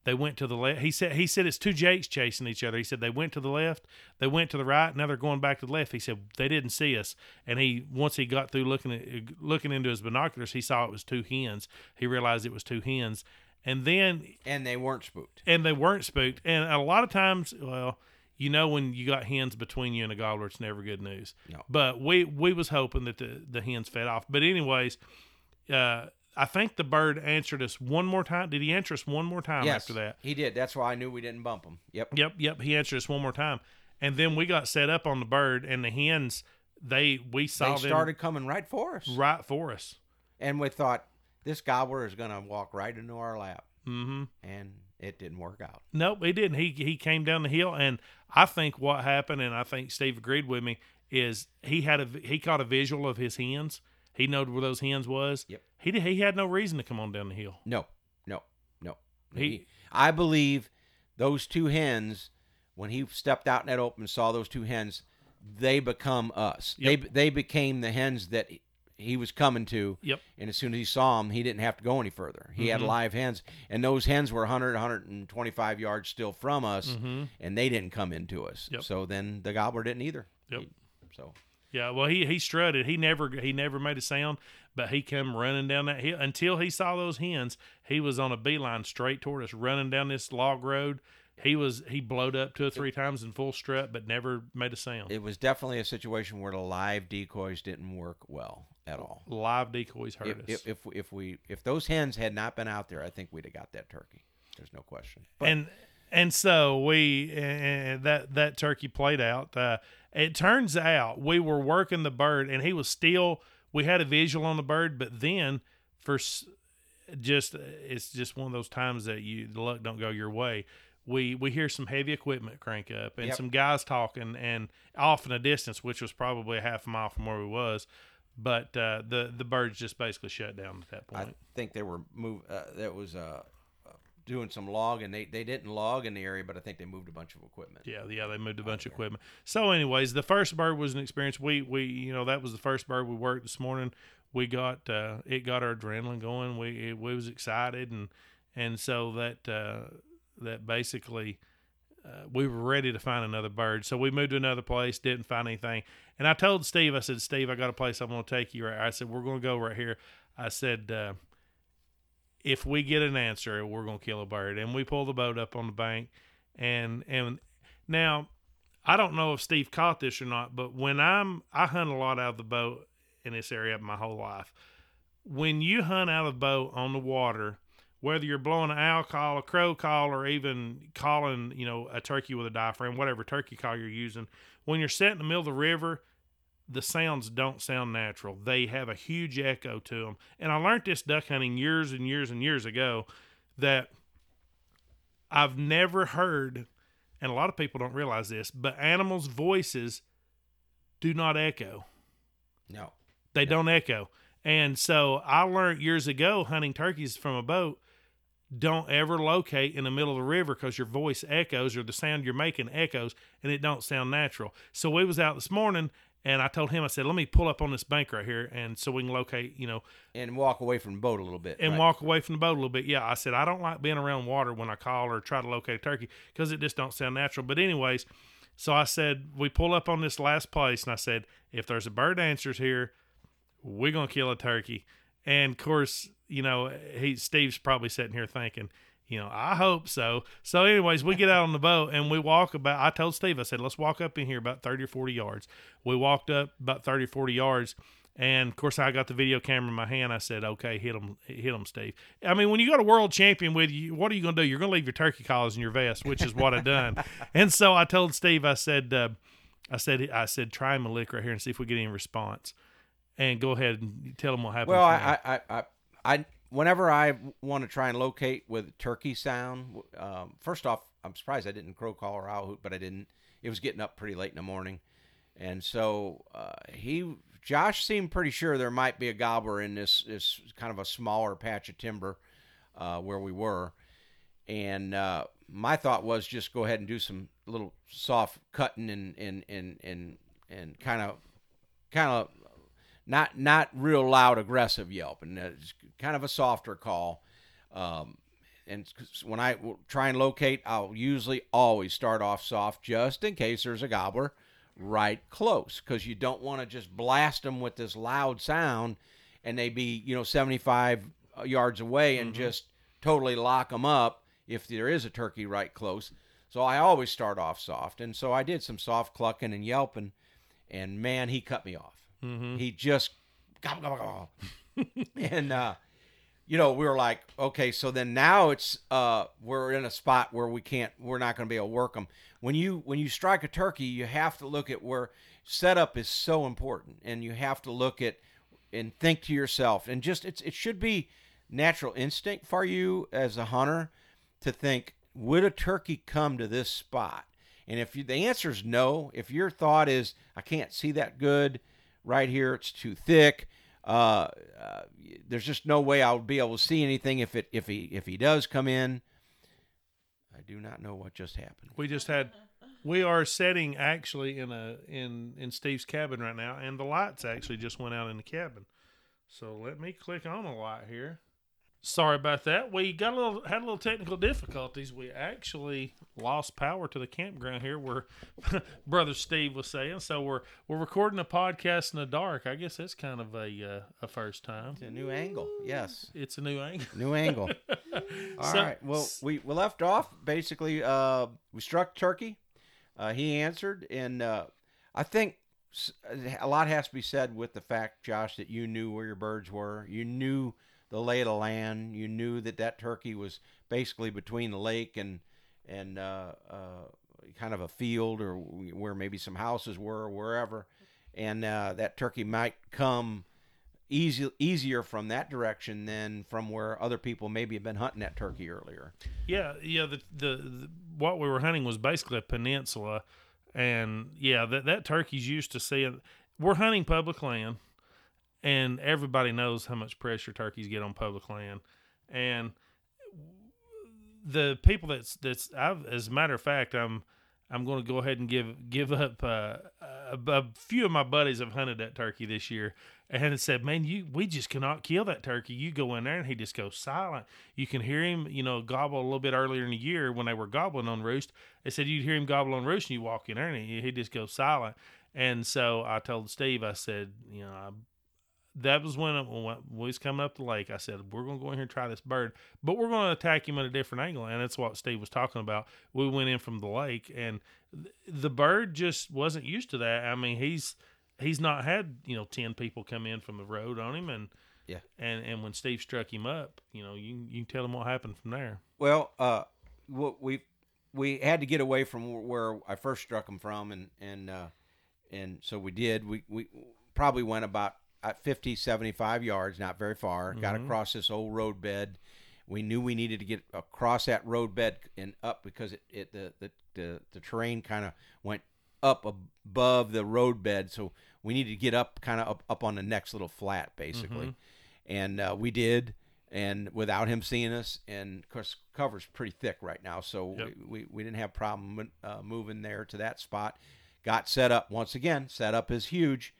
they went to the left. He said he said it's two jakes chasing each other. He said they went to the left, they went to the right, now they're going back to the left. He said they didn't see us. And he once he got through looking at looking into his binoculars, he saw it was two hens. He realized it was two hens. And then And they weren't spooked. and they weren't spooked. And a lot of times, well, you know when you got hens between you and a gobbler, it's never good news. No. But we we was hoping that the the hens fed off. But anyways, uh, I think the bird answered us one more time. Did he answer us one more time yes, after that? he did. That's why I knew we didn't bump him. Yep. Yep, yep. He answered us one more time, and then we got set up on the bird, and the hens they we saw They started coming right for us, right for us. and we thought this gobbler is going to walk right into our lap, hmm and it didn't work out. Nope, he didn't. He he came down the hill, and I think what happened, and I think Steve agreed with me, is he had a he caught a visual of his hens. He knowed where those hens was. Yep. He he had no reason to come on down the hill. No, no, no. He- I believe those two hens, when he stepped out in that open and saw those two hens, they become us. Yep. They they became the hens that he- was coming to. Yep. And as soon as he saw them, he didn't have to go any further. He had Mhm. live hens, and those hens were 100, 125 yards still from us, Mm-hmm. and they didn't come into us. Yep. So then the gobbler didn't either. Yep. He- so Yeah, well, he he strutted. He never he never made a sound, but he come running down that hill until he saw those hens. He was on a beeline straight toward us, running down this log road. He was he blowed up two or three times in full strut, but never made a sound. it was definitely a situation where the live decoys didn't work well at all. Live decoys hurt if, us. if, if if we if those hens had not been out there, I think we'd have got that turkey. There's no question. But and and so we and that that turkey played out. Uh, it turns out we were working the bird, and he was still. We had a visual on the bird, but then for just it's just one of those times that you the luck don't go your way. We we hear some heavy equipment crank up and Yep. some guys talking and off in a distance, which was probably a half a mile from where we was. But uh, the the birds just basically shut down at that point. I think they were move. Uh, that was uh, uh, doing some log, and they they didn't log in the area, but I think they moved a bunch of equipment. Yeah, yeah, they moved a bunch of equipment. So, anyways, the first bird was an experience. We we you know that was the first bird we worked this morning. We got uh, it got our adrenaline going. We it, we was excited and and so that uh, that basically uh, we were ready to find another bird. So we moved to another place, didn't find anything. And I told Steve, I said, Steve, I got a place I'm going to take you. Right, I said we're going to go right here. I said. Uh, if we get an answer, we're gonna kill a bird. And we pull the boat up on the bank, and and now I don't know if Steve caught this or not, but when I'm I hunt a lot out of the boat in this area my whole life. When you hunt out of boat on the water, whether you're blowing an owl call, a crow call, or even calling, you know, a turkey with a diaphragm, whatever turkey call you're using, when you're set in the middle of the river, the sounds don't sound natural. They have a huge echo to them. And I learned this duck hunting years and years and years ago that I've never heard, and a lot of people don't realize this, but animals' voices do not echo. No, They don't echo. And so I learned years ago hunting turkeys from a boat don't ever locate in the middle of the river because your voice echoes or the sound you're making echoes and it don't sound natural. So we was out this morning and I told him, I said, let me pull up on this bank right here and so we can locate, you know, and walk away from the boat a little bit. and right. walk away from the boat a little bit. Yeah, I said I don't like being around water when I call or try to locate a turkey because it just don't sound natural. But anyways, so I said we pull up on this last place, and I said if there's a bird answers here, we're gonna kill a turkey. And of course, you know, he Steve's probably sitting here thinking, you know, I hope so. So, anyways, we get out on the boat and we walk about. I told Steve, I said, let's walk up in here about thirty or forty yards. We walked up about 30 or 40 yards. And of course, I got the video camera in my hand. I said, "Okay, hit him, hit him, Steve." I mean, when you got a world champion with you, what are you going to do? You're going to leave your turkey collars in your vest, which is what I done. and so I told Steve, I said, uh, I said, I said, try him a lick right here and see if we get any response, and go ahead and tell him what happened. Well. I, I, I, I, whenever I want to try and locate with turkey sound, um, first off, I'm surprised I didn't crow call or owl hoot, but I didn't. It was getting up pretty late in the morning, and so uh, he, Josh, seemed pretty sure there might be a gobbler in this this kind of a smaller patch of timber uh, where we were, and uh, my thought was just go ahead and do some little soft cutting and and and and and kind of kind of not not real loud aggressive yelp and it's kind of a softer call. Um, and when I try and locate i'll usually always start off soft just in case there's a gobbler right close because you don't want to just blast them with this loud sound and they be you know 75 yards away and just totally lock them up if there is a turkey right close. So i always start off soft. And so i did some soft clucking and yelping and man he cut me off he just gobble, gobble, gobble. and uh, you know we were like, okay, so then now it's uh, we're in a spot where we can't, we're not going to be able to work them. When you when you strike a turkey, you have to look at where setup is so important, and you have to look at and think to yourself, and just it's it should be natural instinct for you as a hunter to think, would a turkey come to this spot? And if you, the answer is no, if your thought is I can't see that good right here, it's too thick. Uh, uh, there's just no way I would be able to see anything if it if he if he does come in. I do not know what just happened. we just had. We are sitting actually in a in in Steve's cabin right now, and the lights actually just went out in the cabin. So let me click on a light here. Sorry about that. We got a little had a little technical difficulties. We actually lost power to the campground here, where brother Steve was saying. So we're we're recording a podcast in the dark. I guess that's kind of a uh, a first time. It's a new angle. Yes, It's a new angle. new angle. All right. So- Well, we, we left off basically. Uh, we struck turkey. Uh, he answered, and uh, I think a lot has to be said with the fact, Josh, that you knew where your birds were. You knew the lay of the land. You knew that that turkey was basically between the lake and and uh, uh, kind of a field or where maybe some houses were or wherever, and uh, that turkey might come easy easier from that direction than from where other people maybe have been hunting that turkey earlier. Yeah, yeah. The, the the what we were hunting was basically a peninsula, and yeah, that that turkey's used to seeing. We're hunting public land, and everybody knows how much pressure turkeys get on public land, and the people that's that's I've, as a matter of fact, I'm I'm going to go ahead and give give up. Uh, a, a few of my buddies have hunted that turkey this year, and said, "Man, you we just cannot kill that turkey. You go in there and he just goes silent. You can hear him, you know, gobble a little bit earlier in the year when they were gobbling on roost. They said you'd hear him gobble on roost, and you walk in there and he, he just goes silent. And so I told Steve, I said, you know, I, that was when, it, when we was coming up the lake. I said, we're going to go in here and try this bird, but we're going to attack him at a different angle. And that's what Steve was talking about. We went in from the lake, and th- the bird just wasn't used to that. I mean, he's he's not had you know ten people come in from the road on him, and Yeah. and and when Steve struck him up, you know, you you can tell him what happened from there. Well, uh, what we we had to get away from where I first struck him from, and and uh, and so we did. We we probably went about at 50, 75 yards, not very far. Got across this old road bed. We knew we needed to get across that road bed and up because it, it the, the the the terrain kind of went up above the road bed, so we needed to get up kind of up, up on the next little flat, basically. And uh, we did, and without him seeing us, and of course cover's pretty thick right now, so Yep. we, we, we didn't have problem uh, moving there to that spot. Got set up once again. set up is huge,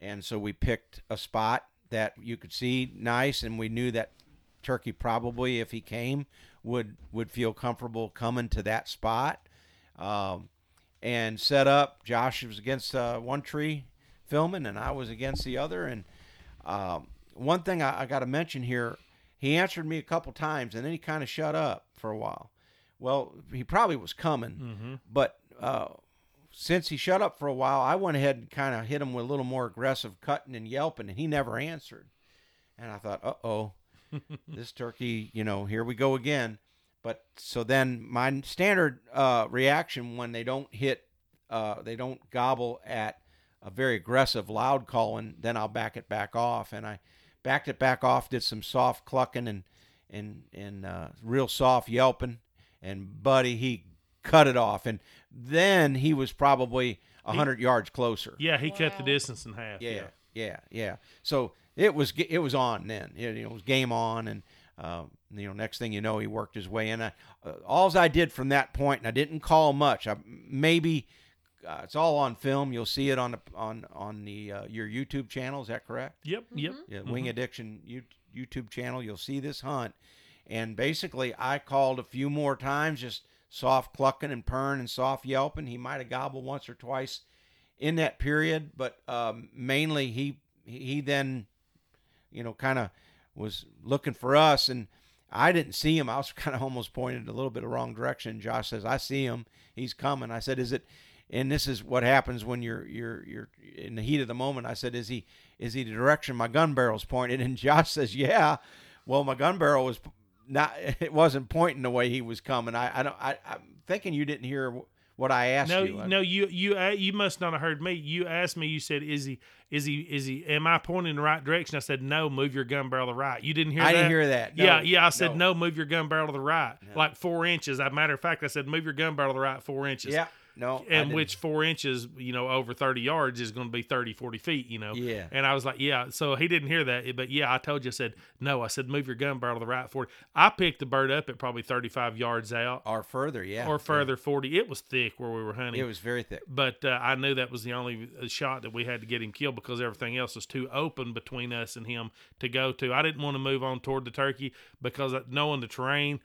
and so we picked a spot that you could see nice, and we knew that turkey probably, if he came, would would feel comfortable coming to that spot. Um, and set up. Josh was against uh, one tree filming, and I was against the other. And um, one thing I, I got to mention here, he answered me a couple times, and then he kind of shut up for a while. Well, he probably was coming, Mm-hmm. but uh, since he shut up for a while, I went ahead and kind of hit him with a little more aggressive cutting and yelping, and he never answered. And I thought, uh oh, this turkey, you know, here we go again. But so then my standard uh, reaction when they don't hit, uh, they don't gobble at a very aggressive loud calling, then I'll back it back off. And I backed it back off, did some soft clucking and and and uh, real soft yelping. And buddy, he cut it off, and then he was probably a hundred yards closer. Yeah, he cut the distance in half. Yeah, yeah, yeah. So it was it was on then. It, you know, it was game on, and um, you know, next thing you know, he worked his way in. I, uh, alls I did from that point, and I didn't call much. I maybe uh, it's all on film. You'll see it on the on on the uh, your YouTube channel. Is that correct? Yep. Yep. Yeah, Wing Addiction You- YouTube channel. You'll see this hunt, and basically, I called a few more times, just soft clucking and purring and soft yelping. He might have gobbled once or twice in that period, but um, mainly he he then, you know, kind of was looking for us, and I didn't see him. I was kind of almost pointed a little bit of wrong direction. Josh says, "I see him. He's coming." I said, "Is it?" And this is what happens when you're you're you're in the heat of the moment. I said, "Is he is he the direction my gun barrel's pointed?" And Josh says, "Yeah." Well, my gun barrel was not. It wasn't pointing the way he was coming. I I don't. I, I'm thinking you didn't hear what I asked No, you. no, you you uh, you must not have heard me. You asked me. You said, "Is he? Is he? Is he? Am I pointing in the right direction?" I said, "No, move your gun barrel to the right." You didn't hear I that? didn't hear that. No, yeah, yeah. I said, no. "No, move your gun barrel to the right, like four inches." As a matter of fact, I said, "Move your gun barrel to the right four inches." Yeah. No. And which four inches, you know, over 30 yards is going to be 30, 40 feet, you know. Yeah. And I was like, yeah. So he didn't hear that. But yeah, I told you, I said, no. I said, move your gun barrel to the right 40. I picked the bird up at probably 35 yards out or further, yeah, or further 40. It was thick where we were hunting. It was very thick. but uh, I knew that was the only uh, shot that we had to get him killed because everything else was too open between us and him to go to. I didn't want to move on toward the turkey because uh, knowing the terrain,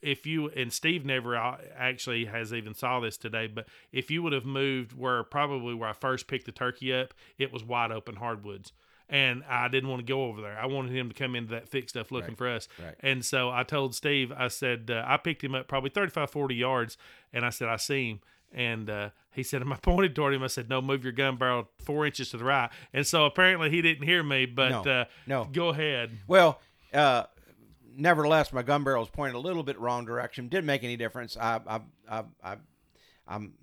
if you and Steve never uh, actually has even saw this today, but if you would have moved where probably where I first picked the turkey up, it was wide open hardwoods. And I didn't want to go over there. I wanted him to come into that thick stuff looking Right, for us. right. And so I told Steve, I said, uh, I picked him up probably 35, 40 yards. And I said, I see him. And uh, he said, Am I pointed toward him? I said, No, move your gun barrel four inches to the right. And so apparently he didn't hear me, but No, uh, no. go ahead. Well, uh, nevertheless, my gun barrel was pointed a little bit wrong direction. Didn't make any difference. I, I, I, I, I'm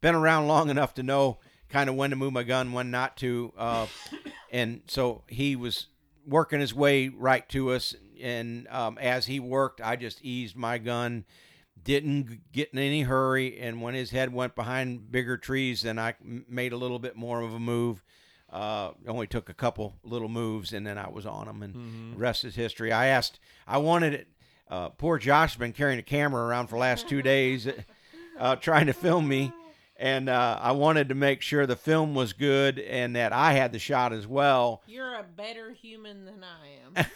been around long enough to know kind of when to move my gun, when not to. Uh, and so he was working his way right to us, and um, as he worked, I just eased my gun. Didn't get in any hurry, and when his head went behind bigger trees, then I made a little bit more of a move. Uh, only took a couple little moves, and then I was on him, and the rest is history. I asked, I wanted it. Uh, poor Josh has been carrying a camera around for the last two days, uh, trying to film me, and uh, I wanted to make sure the film was good and that I had the shot as well. You're a better human than I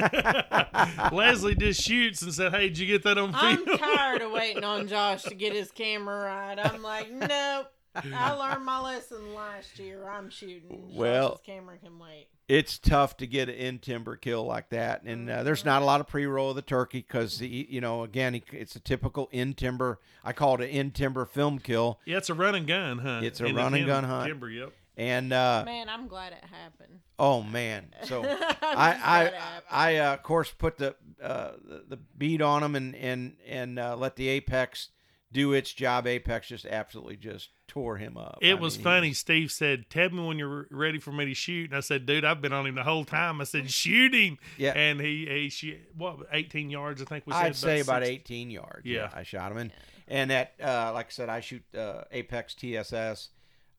am. Leslie just shoots and said, Hey, did you get that on film?" I'm tired of waiting on Josh to get his camera right. I'm like, nope. I learned my lesson last year. I'm shooting. Well- Josh's camera can wait. it's tough to get an in timber kill like that, and uh, there's not a lot of pre roll of the turkey because you know again he- it's a typical in timber. I call it an in timber film kill, Yeah, it's a run and gun hunt. It's a In the run and gun hunt. Timber, yep. and uh, Man, I'm glad it happened. oh man, so I'm I I. I uh, of course put the uh, the, the bead on them and and and uh, let the apex do its job. Apex just absolutely just tore him up. It I was mean, he funny. Steve said, "Tell me when you're ready for me to shoot." And I said, "Dude, I've been on him the whole time." I said, "Shoot him!" Yeah. And he he shoot what 18 yards, I think we said. I'd say about six- 18 yards. Yeah. I shot him, and and that, uh, like I said, I shoot uh, Apex TSS.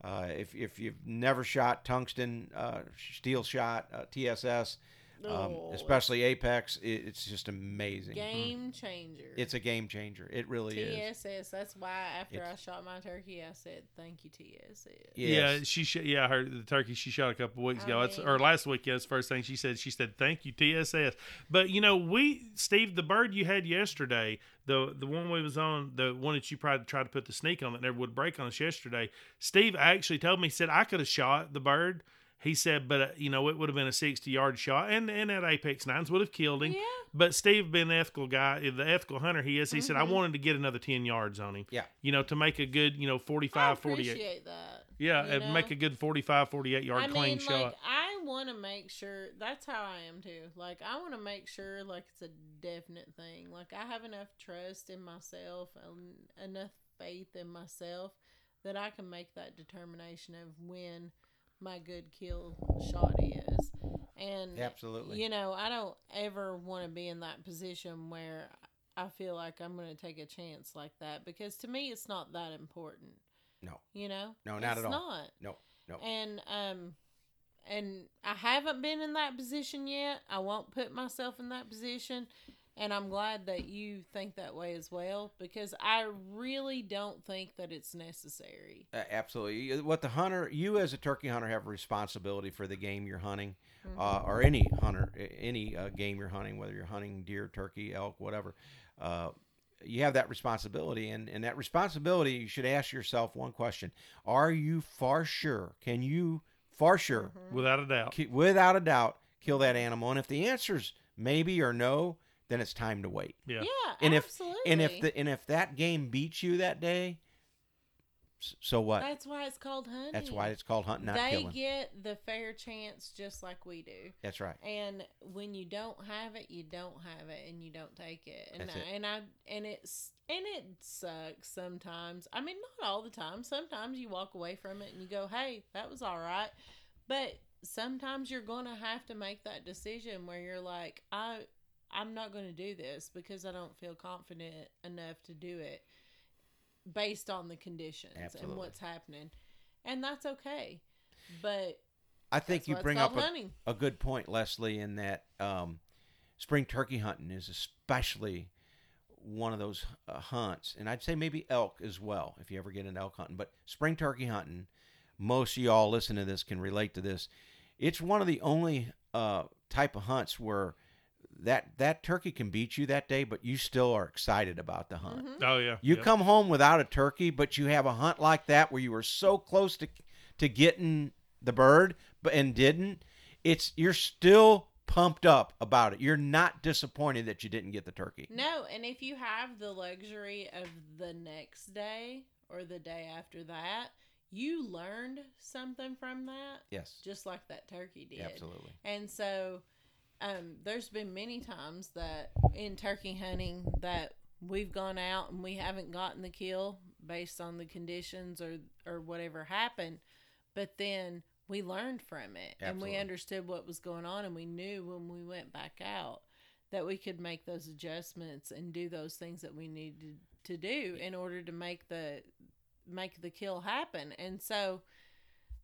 Uh, if if you've never shot tungsten uh, steel shot uh, TSS, um, especially Apex, it, it's just amazing. Game changer. It's a game changer. It really is. TSS. That's why after It's- I shot my turkey, I said, "Thank you, TSS." Yeah, she sh- yeah, I heard the turkey she shot a couple weeks I ago. That's or last week. Yeah, that's the first thing she said. She said, "Thank you, TSS." But you know, we Steve, the bird you had yesterday, the the one we was on, the one that you probably tried to put the sneak on that never would break on us yesterday. Steve actually told me he said I could have shot the bird. He said, but uh, you know, it would have been a sixty yard shot, and and that Apex nines would have killed him. Yeah. But Steve, being the ethical guy, the ethical hunter he is, he said, I Mm-hmm. wanted to get another ten yards on him. Yeah. You know, to make a good, you know, I 45, 48. appreciate that. Yeah, you and make a good 45, 48 yard I clean mean, shot. like I want to make sure that's how I am too. Like I want to make sure like it's a definite thing. Like I have enough trust in myself and enough faith in myself that I can make that determination of when my good kill shot is. And Absolutely. you know, I don't ever want to be in that position where I feel like I'm going to take a chance like that because to me it's not that important. No. You know? No, not It's at all. Not. No. No. And um and I haven't been in that position yet. I won't put myself in that position. And I'm glad that you think that way as well because I really don't think that it's necessary. Uh, absolutely. What the hunter, you as a turkey hunter, have a responsibility for the game you're hunting, uh, or any hunter, any uh, game you're hunting, whether you're hunting deer, turkey, elk, whatever. Uh, you have that responsibility, and, and that responsibility, you should ask yourself one question: Are you far sure? Can you far sure, without a doubt. ki- without a doubt, kill that animal? And if the answer's maybe or no, then it's time to wait. Yeah. Yeah, And if absolutely. and if the and if that game beats you that day, so what? That's why it's called hunting. That's why it's called hunting, not they killing. get the fair chance just like we do. That's right. And when you don't have it, you don't have it, and you don't take it. And That's I, it. and I and it's and it sucks sometimes. I mean, not all the time. Sometimes you walk away from it and you go, "Hey, that was all right," but sometimes you're going to have to make that decision where you're like, "I." I'm not going to do this because I don't feel confident enough to do it based on the conditions Absolutely. and what's happening. And that's okay. But I think you bring up a, a good point, Leslie, in that um, spring turkey hunting is especially one of those uh, hunts, and I'd say maybe elk as well if you ever get into elk hunting. But spring turkey hunting, most of y'all listen to this can relate to this. It's one of the only uh, type of hunts where that that turkey can beat you that day, but you still are excited about the hunt. Mm-hmm. Oh yeah. You Yep. come home without a turkey, but you have a hunt like that where you were so close to to getting the bird, but and didn't. It's you're still pumped up about it. You're not disappointed that you didn't get the turkey. No, and if you have the luxury of the next day or the day after that, you learned something from that, Yes, just like that turkey did. absolutely. And so, um, there's been many times that in turkey hunting that we've gone out and we haven't gotten the kill based on the conditions or or whatever happened, but then we learned from it and we understood what was going on and we knew when we went back out that we could make those adjustments and do those things that we needed to do in order to make the make the kill happen. And so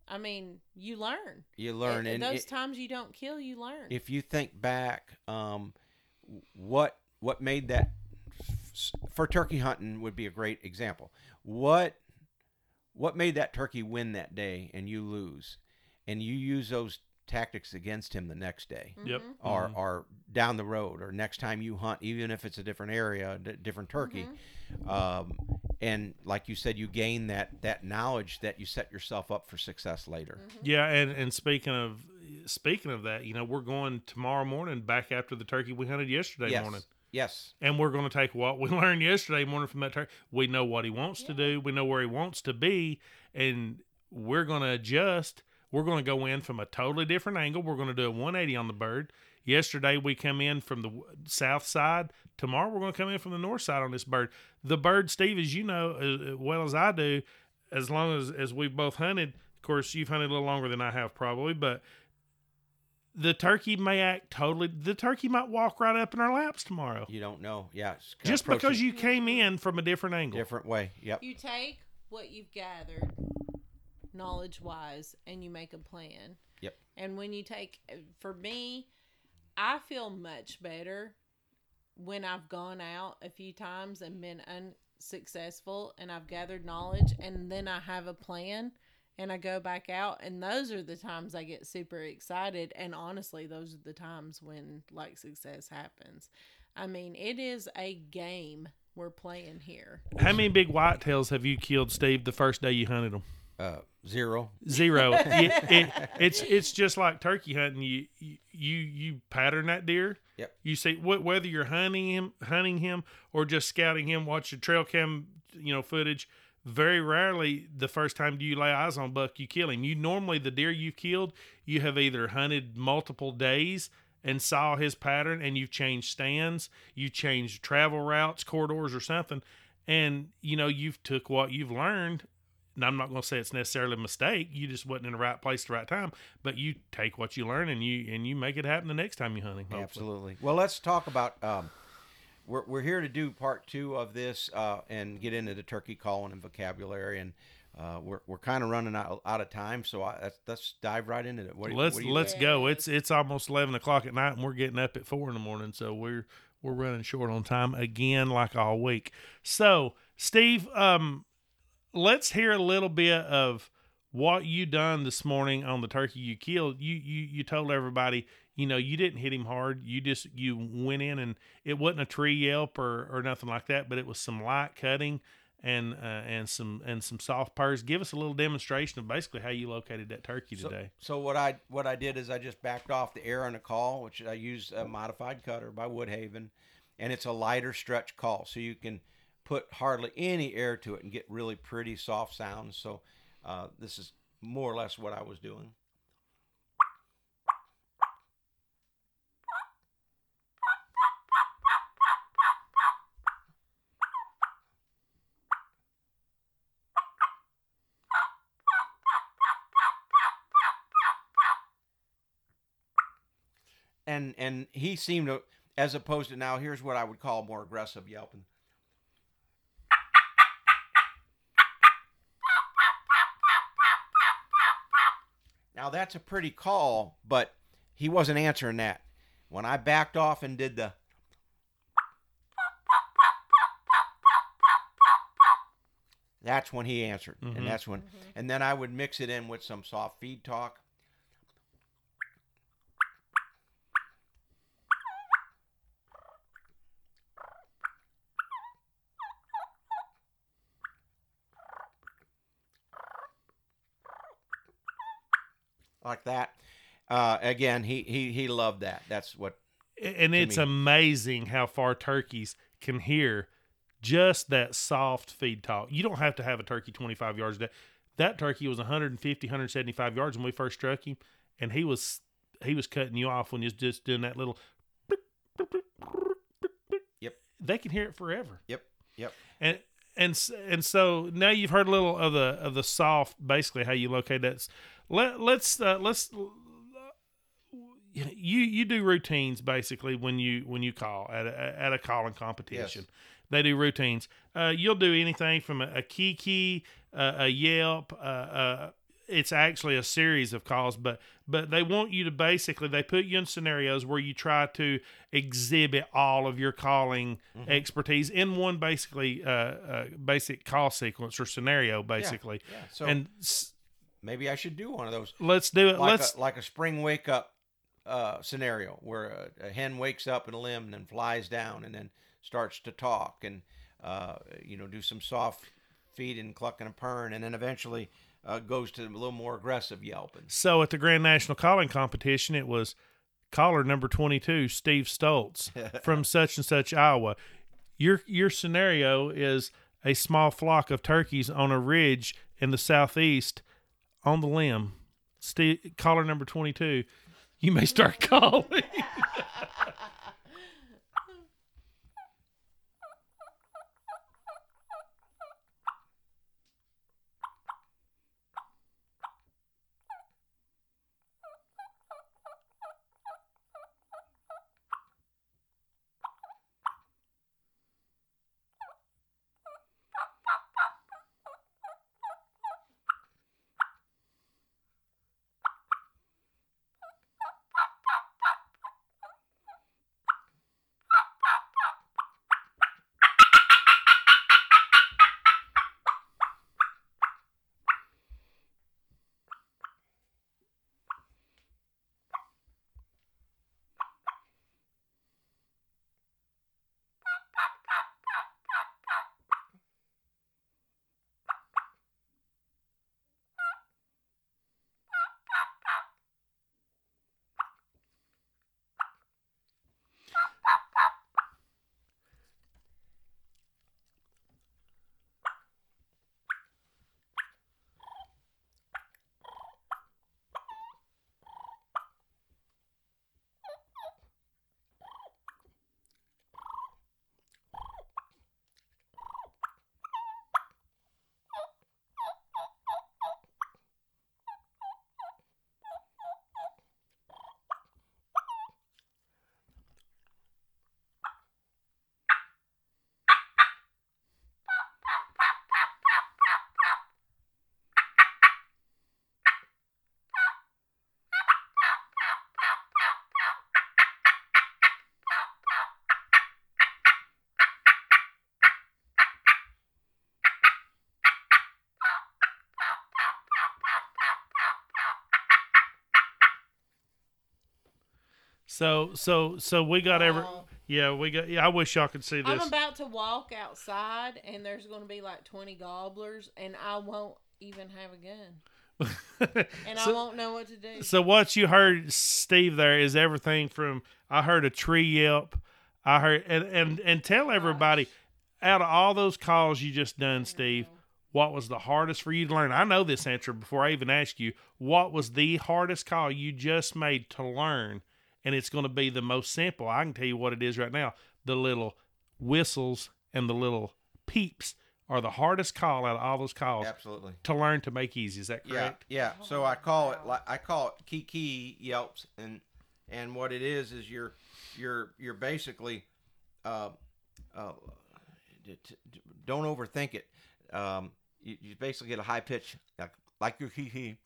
I mean, you learn. You learn, At- at and those it- times you don't kill, you learn. if you think back, um, what what made that for turkey hunting would be a great example. What what made that turkey win that day and you lose, and you use those tactics against him the next day, Yep. Mhm. or Mhm. or down the road, or next time you hunt, even if it's a different area, a different turkey. Mm-hmm. Um, and like you said, you gain that that knowledge that you set yourself up for success later. Mm-hmm. Yeah, and and speaking of speaking of that, you know, we're going tomorrow morning back after the turkey we hunted yesterday yes, morning. yes, And we're going to take what we learned yesterday morning from that turkey. We know what he wants to do. We know where he wants to be, and we're going to adjust. We're going to go in from a totally different angle. We're going to do a 180 on the bird. Yesterday we come in from the south side. Tomorrow we're going to come in from the north side on this bird. The bird, Steve, as you know as as well as I do, as long as as we've both hunted. Of course, you've hunted a little longer than I have probably, but the turkey may act totally. The turkey might walk right up in our laps tomorrow you don't know. Yeah, just because you came in from a different angle. different way. Yep. You take what you've gathered, knowledge wise, and you make a plan. Yep. And when you take, uh, for me, I feel much better when I've gone out a few times and been unsuccessful and I've gathered knowledge and then I have a plan and I go back out and those are the times I get super excited and honestly those are the times when like success happens. I mean, it is a game we're playing here. How many big whitetails have you killed, Steve, the first day you hunted them? Uh, zero. zero. it, it, it's it's just like turkey hunting. You you you pattern that deer. Yep. You see wh- whether you're hunting him, hunting him, or just scouting him. Watch the trail cam, you know, footage. Very rarely, the first time do you lay eyes on buck, you kill him. You normally the deer you've killed, you have either hunted multiple days and saw his pattern, and you've changed stands, you changed travel routes, corridors, or something, and you know you've took what you've learned I'm not going to say it's necessarily a mistake. You just wasn't in the right place at the right time. But you take what you learn and you and you make it happen the next time you're hunting. hopefully. Absolutely. Well, let's talk about. Um, we're we're here to do part two of this uh, and get into the turkey calling and vocabulary, and uh, we're we're kind of running out, out of time. So I, let's, let's dive right into it. What do you- let's what you let's think? go. It's it's almost eleven o'clock at night, and we're getting up at four in the morning. So we're we're running short on time again, like all week. So Steve, um, let's hear a little bit of what you done this morning on the turkey you killed. You you you told everybody, you know, you didn't hit him hard. You just you went in and it wasn't a tree yelp or or nothing like that, but it was some light cutting and uh, and some and some soft purrs. Give us a little demonstration of basically how you located that turkey So, today. so what I what I did is I just backed off the air on a call, which I used a modified cutter by Woodhaven, and it's a lighter stretch call, so you can put hardly any air to it and get really pretty soft sounds. So uh, this is more or less what I was doing. and and he seemed to as opposed to now here's what i would call more aggressive yelping now that's a pretty call but he wasn't answering that. When i backed off and did the that's when he answered Mhm. and that's when and then i would mix it in with some soft feed talk like that. Uh, again, he, he he loved that. That's what. and it's me. amazing how far turkeys can hear just that soft feed talk. You don't have to have a turkey 25 yards. That that turkey was 150, 175 yards when we first struck him, and he was he was cutting you off when you was just doing that little. Yep. They can hear it forever. Yep. Yep. And and and so now you've heard a little of the of the soft, basically how you locate that. Let let's uh, let's you you do routines basically when you when you call at a, at a calling competition. Yes. They do routines. Uh, you'll do anything from a, a kee-kee, uh, a Yelp. Uh, uh, it's actually a series of calls, but but they want you to basically they put you in scenarios where you try to exhibit all of your calling Mm-hmm. expertise in one basically uh, uh, basic call sequence or scenario basically. Yeah. So and s- maybe I should do one of those, let's do it. like let's a, like a spring wake up uh, scenario where a, a hen wakes up in a limb and then flies down and then starts to talk and uh, you know do some soft feeding, clucking and purring, and then eventually uh, goes to a little more aggressive yelping. So at the Grand National Calling Competition, it was caller number 22, Steve Stoltz from such and such Iowa. Your your scenario is a small flock of turkeys on a ridge in the southeast on the limb. Steve, caller number 22, you may start calling. So so so we got every um, yeah we got yeah I wish y'all could see this. I'm about to walk outside, and there's going to be like 20 gobblers, and I won't even have a gun, and I won't know what to do. so what you heard Steve there is everything from I heard a tree yelp, I heard and and and tell oh everybody out of all those calls you just done, Steve. What was the hardest for you to learn? I know this answer before I even ask you. What was the hardest call you just made to learn? And it's going to be the most simple. I can tell you what it is right now. The little whistles and the little peeps are the hardest call out of all those calls Absolutely. to learn to make easy. Is that correct? yeah. yeah. So I call it like I call it kee-kee yelps, and and what it is is you're you're you're basically uh, uh, d- t- d- don't overthink it. Um, you, you basically get a high pitch like like your kee-kee,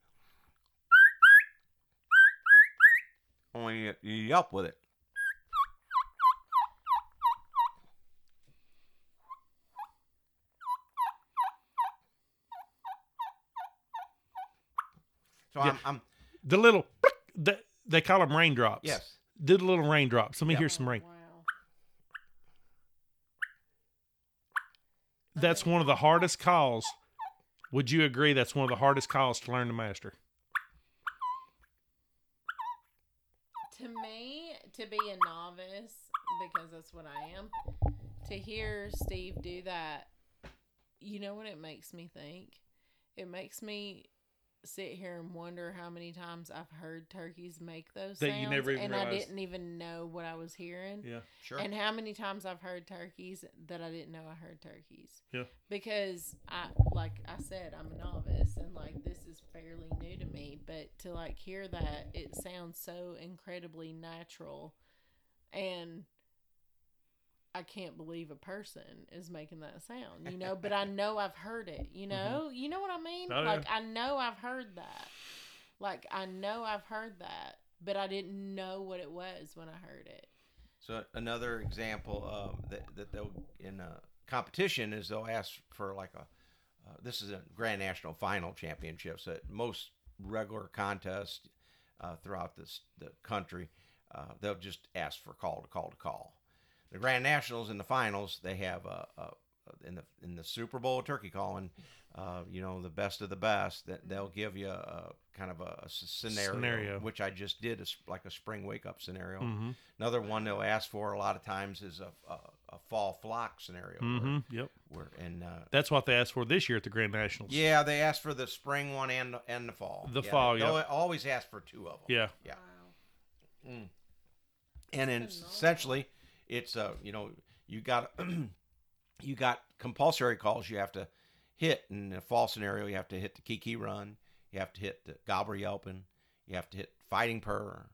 only you, with it. So I'm, I'm The little, the, they call them raindrops. yes. Do the little raindrops. Let me Yeah. hear some rain. Wow. That's one of the hardest calls. Would you agree that's one of the hardest calls to learn to master? To me, to be a novice, because that's what I am, to hear Steve do that, you know what it makes me think? It makes me sit here and wonder how many times I've heard turkeys make those That you sounds, never even and I didn't even know what I was hearing. Yeah. Sure. And how many times I've heard turkeys that I didn't know I heard turkeys. Yeah. Because I like I said, I'm a novice and like this is fairly new to me, but to like hear that it sounds so incredibly natural and I can't believe a person is making that sound, you know, but I know I've heard it, you know? You know what I mean? Oh, yeah. like I know I've heard that. Like I know I've heard that, but I didn't know what it was when I heard it. So another example um, that that they'll in a competition is they'll ask for like a uh, this is a Grand National Final Championships at most regular contests uh, throughout this the country. Uh, they'll just ask for call to call to call. The Grand Nationals in the finals they have a, a in the in the Super Bowl of turkey calling. Uh, you know the best of the best that they'll give you a, kind of a scenario, Scenario. which I just did a s like a spring wake up scenario. Mm-hmm. Another one they'll ask for a lot of times is a, a, a fall flock scenario. Mm-hmm. Yep. Where, where and uh, That's what they asked for this year at the Grand Nationals. yeah, they ask for the spring one and and the fall. The yeah, fall, yeah. always ask for two of them. Yeah. Yeah. And then essentially, it's uh you know you got you got compulsory calls you have to hit in the fall scenario. You have to hit the kee-kee run. You have to hit the gobbler yelping. You have to hit fighting purr,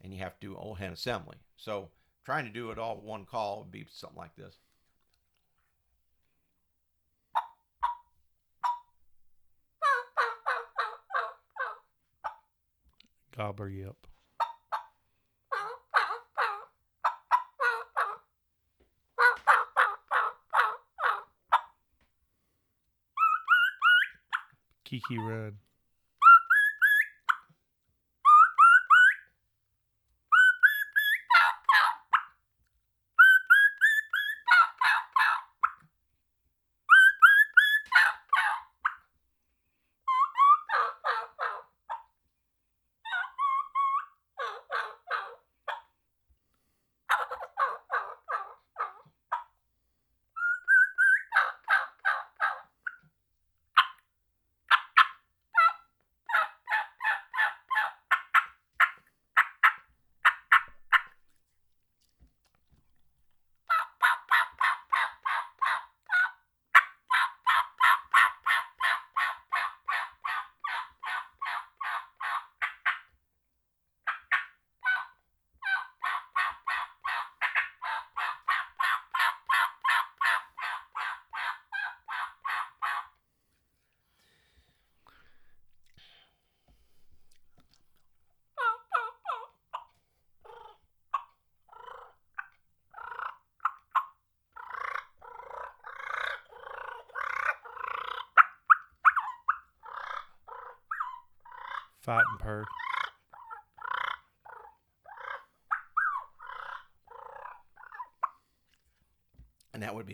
and you have to do old hen assembly. So trying to do it all one call would be something like this. Gobbler yep. Kee-kee run.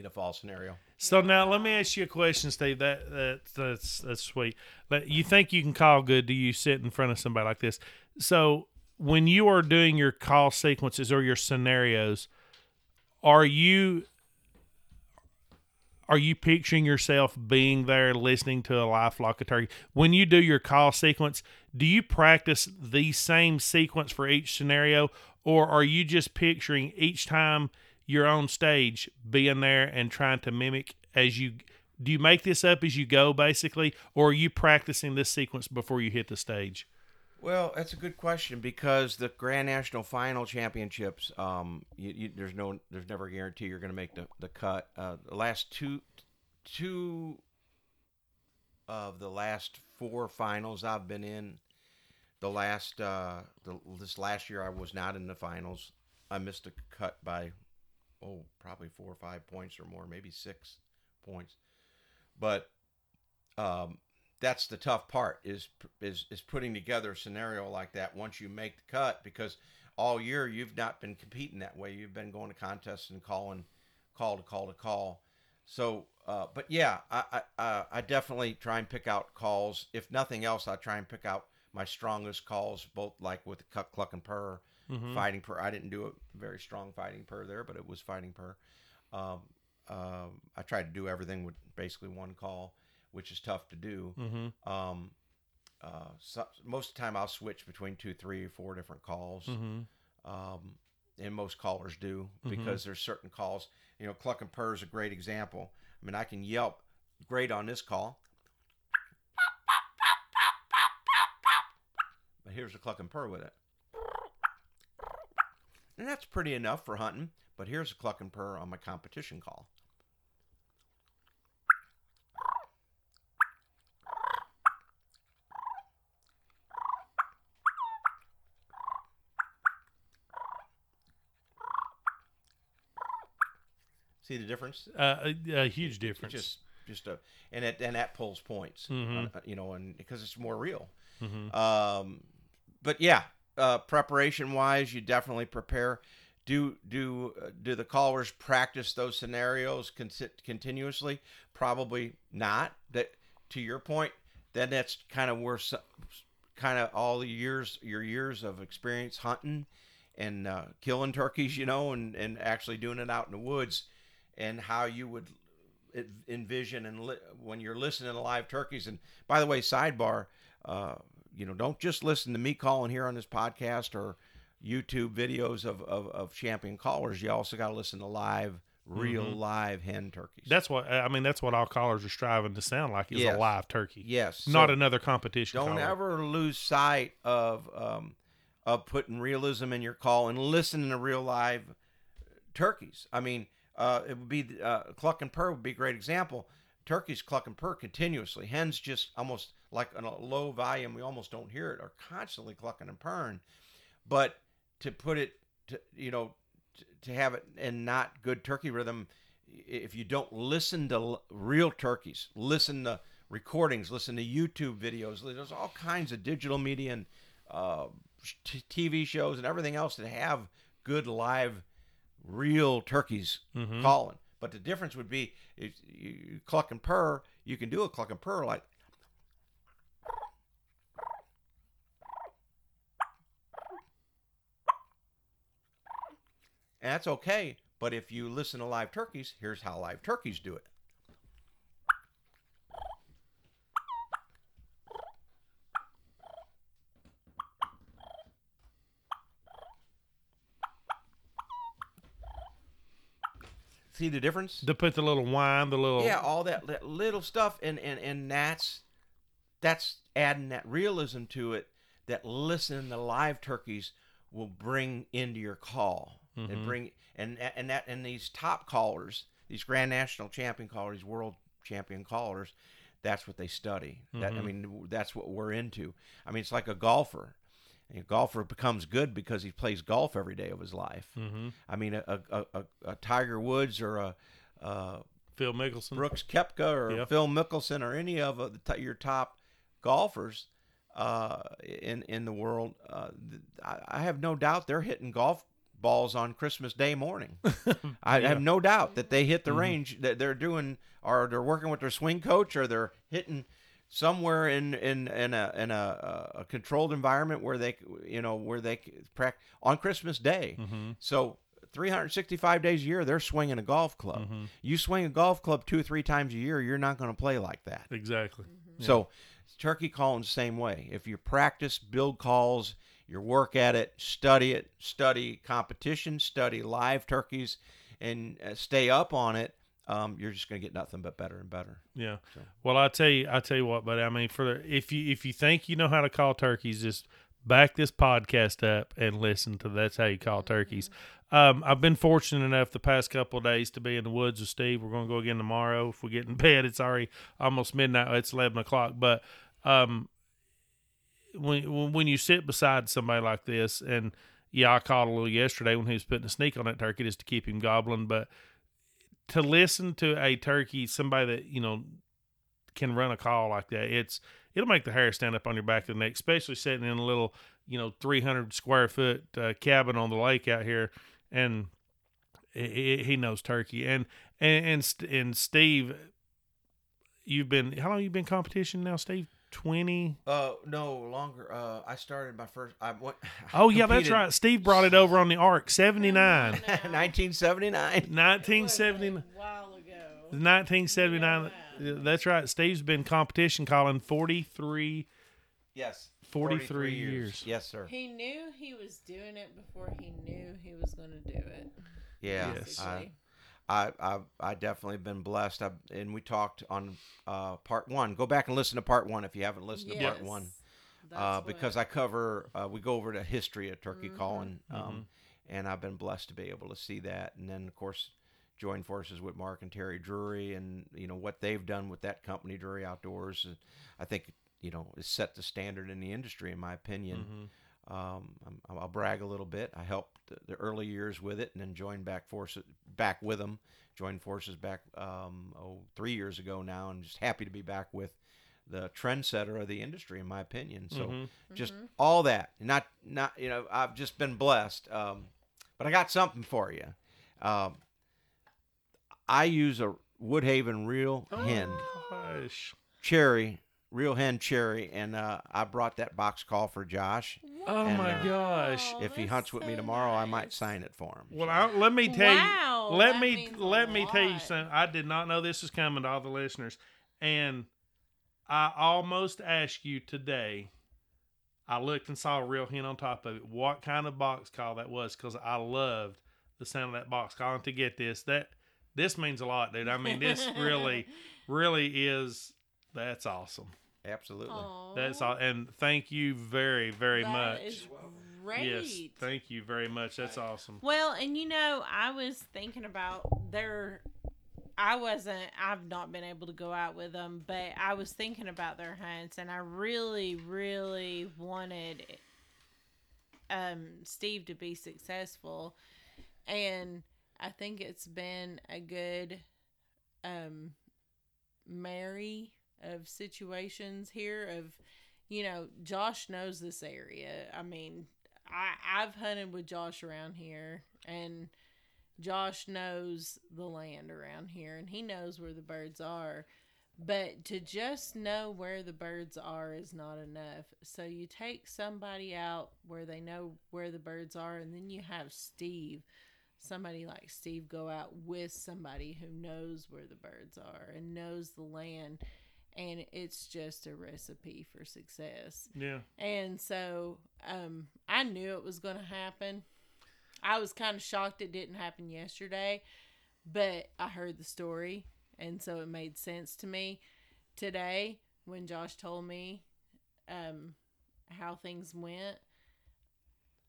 The fall scenario. So now let me ask you a question, Steve. That, that that's that's sweet. But you think you can call good? Do you sit in front of somebody like this? So when you are doing your call sequences or your scenarios, are you are you picturing yourself being there listening to a live flock of turkey? When you do your call sequence, do you practice the same sequence for each scenario, or are you just picturing each time you're on stage being there and trying to mimic as you do you make this up as you go basically or are you practicing this sequence before you hit the stage Well, that's a good question because the Grand National Final Championships, um, you, you, there's no, there's never a guarantee you're going to make the, the cut. Uh, the last two, two of the last four finals I've been in, the last, uh, the, this last year I was not in the finals. I missed a cut by, oh, probably four or five points or more, maybe six points. But um, that's the tough part is is is putting together a scenario like that once you make the cut because all year you've not been competing that way. You've been going to contests and calling call to call to call. So uh, but yeah I, I I definitely try and pick out calls. If nothing else I try and pick out my strongest calls both like with the cluck, cluck and purr fighting purr I didn't do a very strong fighting purr there but it was fighting purr um, um, I tried to do everything with basically one call which is tough to do mm-hmm. um, uh, so, most of the time I'll switch between two, three, or four different calls. Mm-hmm. Um, and most callers do because there's certain calls. You know, cluck and purr is a great example. I mean, I can yelp great on this call, but here's a cluck and purr with it, and that's pretty enough for hunting. But here's a cluck and purr on my competition call. See the difference? uh, a, a huge It's difference just just a and it and that pulls points Mhm. uh, you know and because it's more real Mhm. um but yeah uh preparation wise you definitely prepare. Do do uh, do the callers practice those scenarios con- continuously? Probably not. That to your point then that's kind of where kind of all the years your years of experience hunting and uh, killing turkeys you know and and actually doing it out in the woods and how you would envision and li- when you're listening to live turkeys. And by the way, sidebar, uh, you know, don't just listen to me calling here on this podcast or YouTube videos of, of, of champion callers. You also got to listen to live, real live hen turkeys. that's what i mean that's what all callers are striving to sound like is Yes. a live turkey yes, not so another competition Don't caller. ever lose sight of um, of putting realism in your call and listening to real live turkeys. I mean, uh, it would be uh, cluck and purr would be a great example. Turkeys cluck and purr continuously. Hens just almost like on a low volume, we almost don't hear it, are constantly clucking and purring. But to put it, to, you know, t- to have it in not good turkey rhythm, if you don't listen to l- real turkeys, listen to recordings, listen to YouTube videos. There's all kinds of digital media and uh, t- TV shows and everything else that have good live, real turkeys Mhm. calling. But the difference would be if you cluck and purr, you can do a cluck and purr like. And that's okay. But if you listen to live turkeys, here's how live turkeys do it. See the difference? to put the little whine the little yeah, all that li- little stuff, and and and that's that's adding that realism to it. That listening to live turkeys will bring into your call and Mhm. bring and and that and these top callers, these Grand National Champion callers, these World Champion callers, that's what they study. That I Mhm. mean, that's what we're into. I mean, it's like a golfer. A golfer becomes good because he plays golf every day of his life. hmm I mean, a a, a, a Tiger Woods or a, a phil mickelson Brooks Koepka or Yeah. Phil Mickelson or any of uh, the your top golfers uh, in in the world, uh, I, I have no doubt they're hitting golf balls on Christmas Day morning. I have no doubt that they hit the mm-hmm. range that they're doing, or they're working with their swing coach, or they're hitting somewhere in in in a in a, a controlled environment where they you know where they practice on Christmas Day. Mm-hmm. So 365 days a year, they're swinging a golf club. Mm-hmm. You swing a golf club two or three times a year, you're not going to play like that. Exactly. So turkey calling the same way. If you practice, build calls, you work at it, study it, study competition, study live turkeys, and uh, stay up on it, um, you're just going to get nothing but better and better. Yeah. Well, I tell you, I tell you what, but I mean, for the, if you if you think you know how to call turkeys, just back this podcast up and listen to that's how you call turkeys. Um, I've been fortunate enough the past couple of days to be in the woods with Steve. We're going to go again tomorrow. If we get in bed, it's already almost midnight. It's eleven o'clock. But um, when when you sit beside somebody like this, and yeah, I caught a little yesterday when he was putting a sneak on that turkey just to keep him gobbling, but to listen to a turkey, somebody that you know can run a call like that, it's it'll make the hair stand up on your back of the neck, especially sitting in a little you know 300 square foot uh, cabin on the lake out here, and he, he knows turkey and and and, and Steve, you've been how long you been competition now, Steve? Twenty. Uh, no longer. Uh, I started my first. I went. Oh yeah, that's right. Steve brought it over on the Ark, seventy nine. 1979. 1979 A while ago. 1979 that's right steve's been competition calling 43 Yes. 43 years. Yes, sir. He knew he was doing it before he knew he was going to do it. Yeah. Yes. I, basically. I, I, I definitely been blessed. I, and we talked on uh, part one. Go back and listen to part one if you haven't listened to part one. That's uh, what- because I cover, uh, we go over the history of turkey Mm-hmm. calling, um, and I've been blessed to be able to see that. And then, of course, join forces with Mark and Terry Drury, and you know what they've done with that company, Drury Outdoors. I think you know has set the standard in the industry, in my opinion. Mm-hmm. Um, I'm, I'll brag a little bit. I helped the, the early years with it, and then joined back forces back with them. Joined forces back um, oh three years ago now, and just happy to be back with the trendsetter of the industry, in my opinion. So Mhm. just all that, not not you know, I've just been blessed. Um, but I got something for you. Um, I use a Woodhaven Real Hen Gosh. Cherry, Real Hen Cherry, and uh, I brought that box call for Josh. Oh And, my uh, gosh Oh, if he that's hunts with me so tomorrow, I might nice. sign it for him. well I, let me tell Wow, you let that me means a let me tell you lot. something i did not know this was coming to all the listeners and i almost asked you today i looked and saw a Real Hen on top of it what kind of box call that was because i loved the sound of that box call and to get this that this means a lot dude i mean this really really is that's awesome Absolutely. Aw, That's all, and thank you very, very that much. is great. Yes, thank you very much. That's awesome. Well, and you know, I was thinking about their. I wasn't. I've not been able to go out with them, but I was thinking about their hunts, and I really, really wanted um Steve to be successful, and I think it's been a good um marry of situations here of you know josh knows this area. I mean i i've hunted with josh around here and josh knows the land around here and he knows where the birds are. But to just know where the birds are is not enough. So you take somebody out where they know where the birds are and then you have steve somebody like steve go out with somebody who knows where the birds are and knows the land and it's just a recipe for success Yeah. and so um, I knew it was going to happen. I was kind of shocked it didn't happen yesterday, but I heard the story, and so it made sense to me. Today, when Josh told me um, how things went,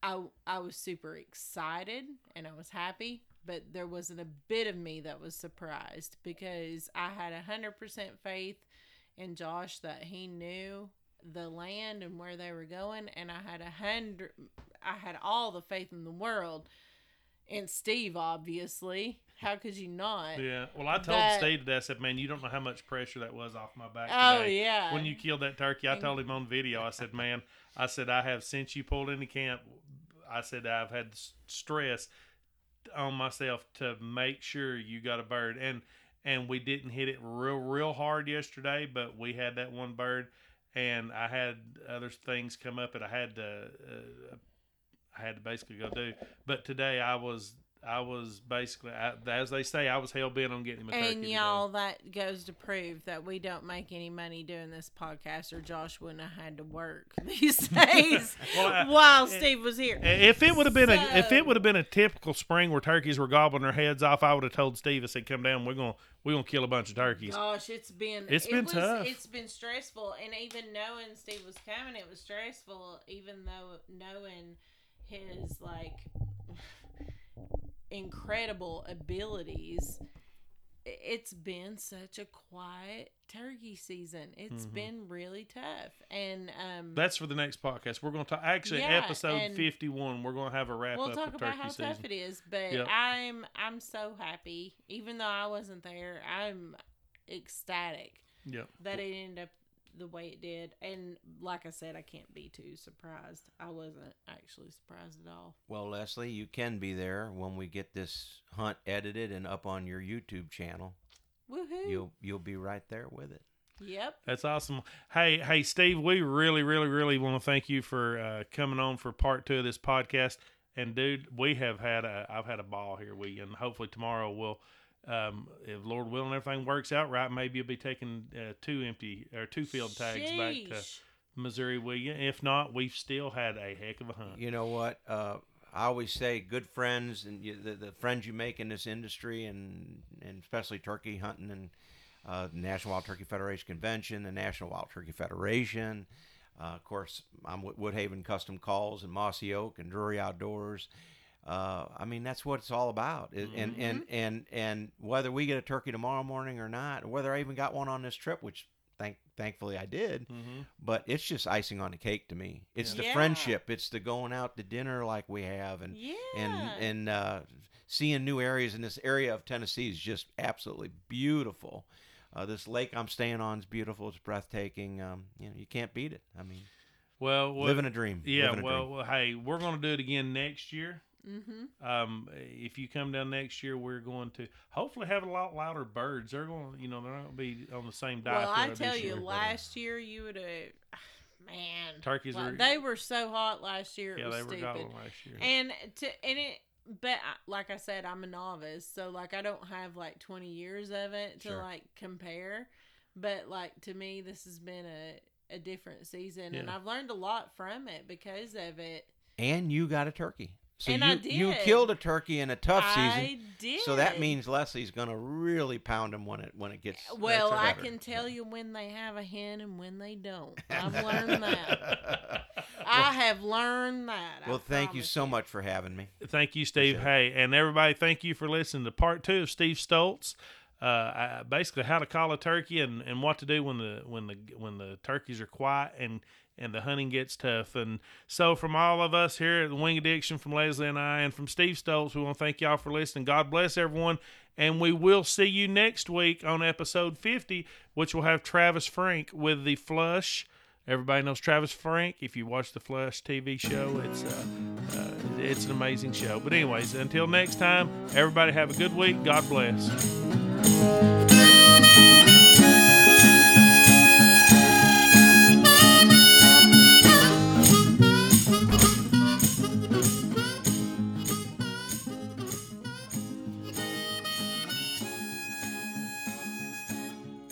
I, I was super excited and I was happy, but there wasn't a bit of me that was surprised because I had a 100% faith in Josh that he knew the land and where they were going and I had a hundred I had all the faith in the world and Steve obviously how could you not Yeah. Well, I told But- Steve today. I said, "Man, you don't know how much pressure that was off my back oh today." yeah When you killed that turkey, I told him on video. I said, "Man, I said I have since you pulled into camp, I said I've had stress on myself to make sure you got a bird, and and we didn't hit it real real hard yesterday, but we had that one bird, and I had other things come up that I had to uh, I had to basically go do. But today I was I was basically I, as they say I was hell bent on getting him a turkey. And y'all, that goes to prove that we don't make any money doing this podcast, or Josh wouldn't have had to work these days Well, I- while eh, Steve was here. Eh, if it would have been a if it would have been a typical spring where turkeys were gobbling their heads off, I would have told Steve I said, "Come down, we're gonna we're gonna kill a bunch of turkeys." Gosh, it's been It's it been was, tough. It's been stressful, and even knowing Steve was coming, it was stressful. Even though knowing his like incredible abilities, it's been such a quiet turkey season. It's Mhm. been really tough, and um, That's for the next podcast. We're gonna talk. Actually, Yeah, episode fifty one. We're gonna have a wrap we'll up talk about turkey how season. tough it is. But Yep. I'm I'm so happy, even though I wasn't there. I'm ecstatic Yep. that it ended up the way it did. And like I said, I can't be too surprised. I wasn't actually surprised at all. Well, Leslie, you can be there when we get this hunt edited and up on your YouTube channel. Woohoo! You'll you'll be right there with it. Yep. That's awesome. Hey, hey, Steve, we really, really, really want to thank you for uh, coming on for part two of this podcast. And dude, we have had a, I've had a ball here. We and hopefully tomorrow we'll, um, if Lord willing, everything works out right. Maybe you'll be taking uh, two empty or two field tags back to Missouri with you. If not, we've still had a heck of a hunt. You know what? Uh, I always say good friends and you, the, the friends you make in this industry, and and especially turkey hunting and uh, the National Wild Turkey Federation Convention, the National Wild Turkey Federation. Uh, of course, I'm with Woodhaven Custom Calls and Mossy Oak and Drury Outdoors. Uh, I mean, that's what it's all about. And, and and and whether we get a turkey tomorrow morning or not, or whether I even got one on this trip, which thank thankfully I did, Mm-hmm. but it's just icing on the cake to me. It's the Yeah. friendship. It's the going out to dinner like we have, and Yeah. and and uh, seeing new areas. And this area of Tennessee is just absolutely beautiful. Uh, this lake I'm staying on is beautiful. It's breathtaking. Um, you know, you can't beat it. I mean, Well, well living a dream. yeah. A Well, dream. well, hey, we're going to do it again next year. Mm-hmm. Um, if you come down next year, we're going to hopefully have a lot louder birds. They're going, to, you know, they're not going to be on the same diet. Well, I tell you, year. last year you would have, man. Turkeys Well, were- they were so hot last year. It yeah, was they were stupid. gobbling last year. And to and it, but I, like I said, I'm a novice, so like I don't have like 20 years of it to Sure. like compare. But like to me, this has been a a different season, and I've learned a lot from it because of it. and you got a turkey. So And you I you killed a turkey in a tough season. I did. So that means Leslie's going to really pound him when it when it gets. Well, I can tell you when they have a hen and when they don't. I've learned that. I have learned that. I well, thank you promise so much for having me. Thank you, Steve. Hey, and everybody, thank you for listening to part two of Steve Stoltz. Uh, I- basically, how to call a turkey and, and what to do when the when the when the turkeys are quiet and and the hunting gets tough. And so, from all of us here at the Wing Addiction, from Leslie and I, and from Steve Stoltz, we want to thank y'all for listening. God bless everyone, and we will see you next week on episode fifty, which will have Travis Frank with the Flush. Everybody knows Travis Frank. If you watch the Flush TV show, it's uh, uh, it's an amazing show. But anyways, until next time, everybody have a good week. God bless.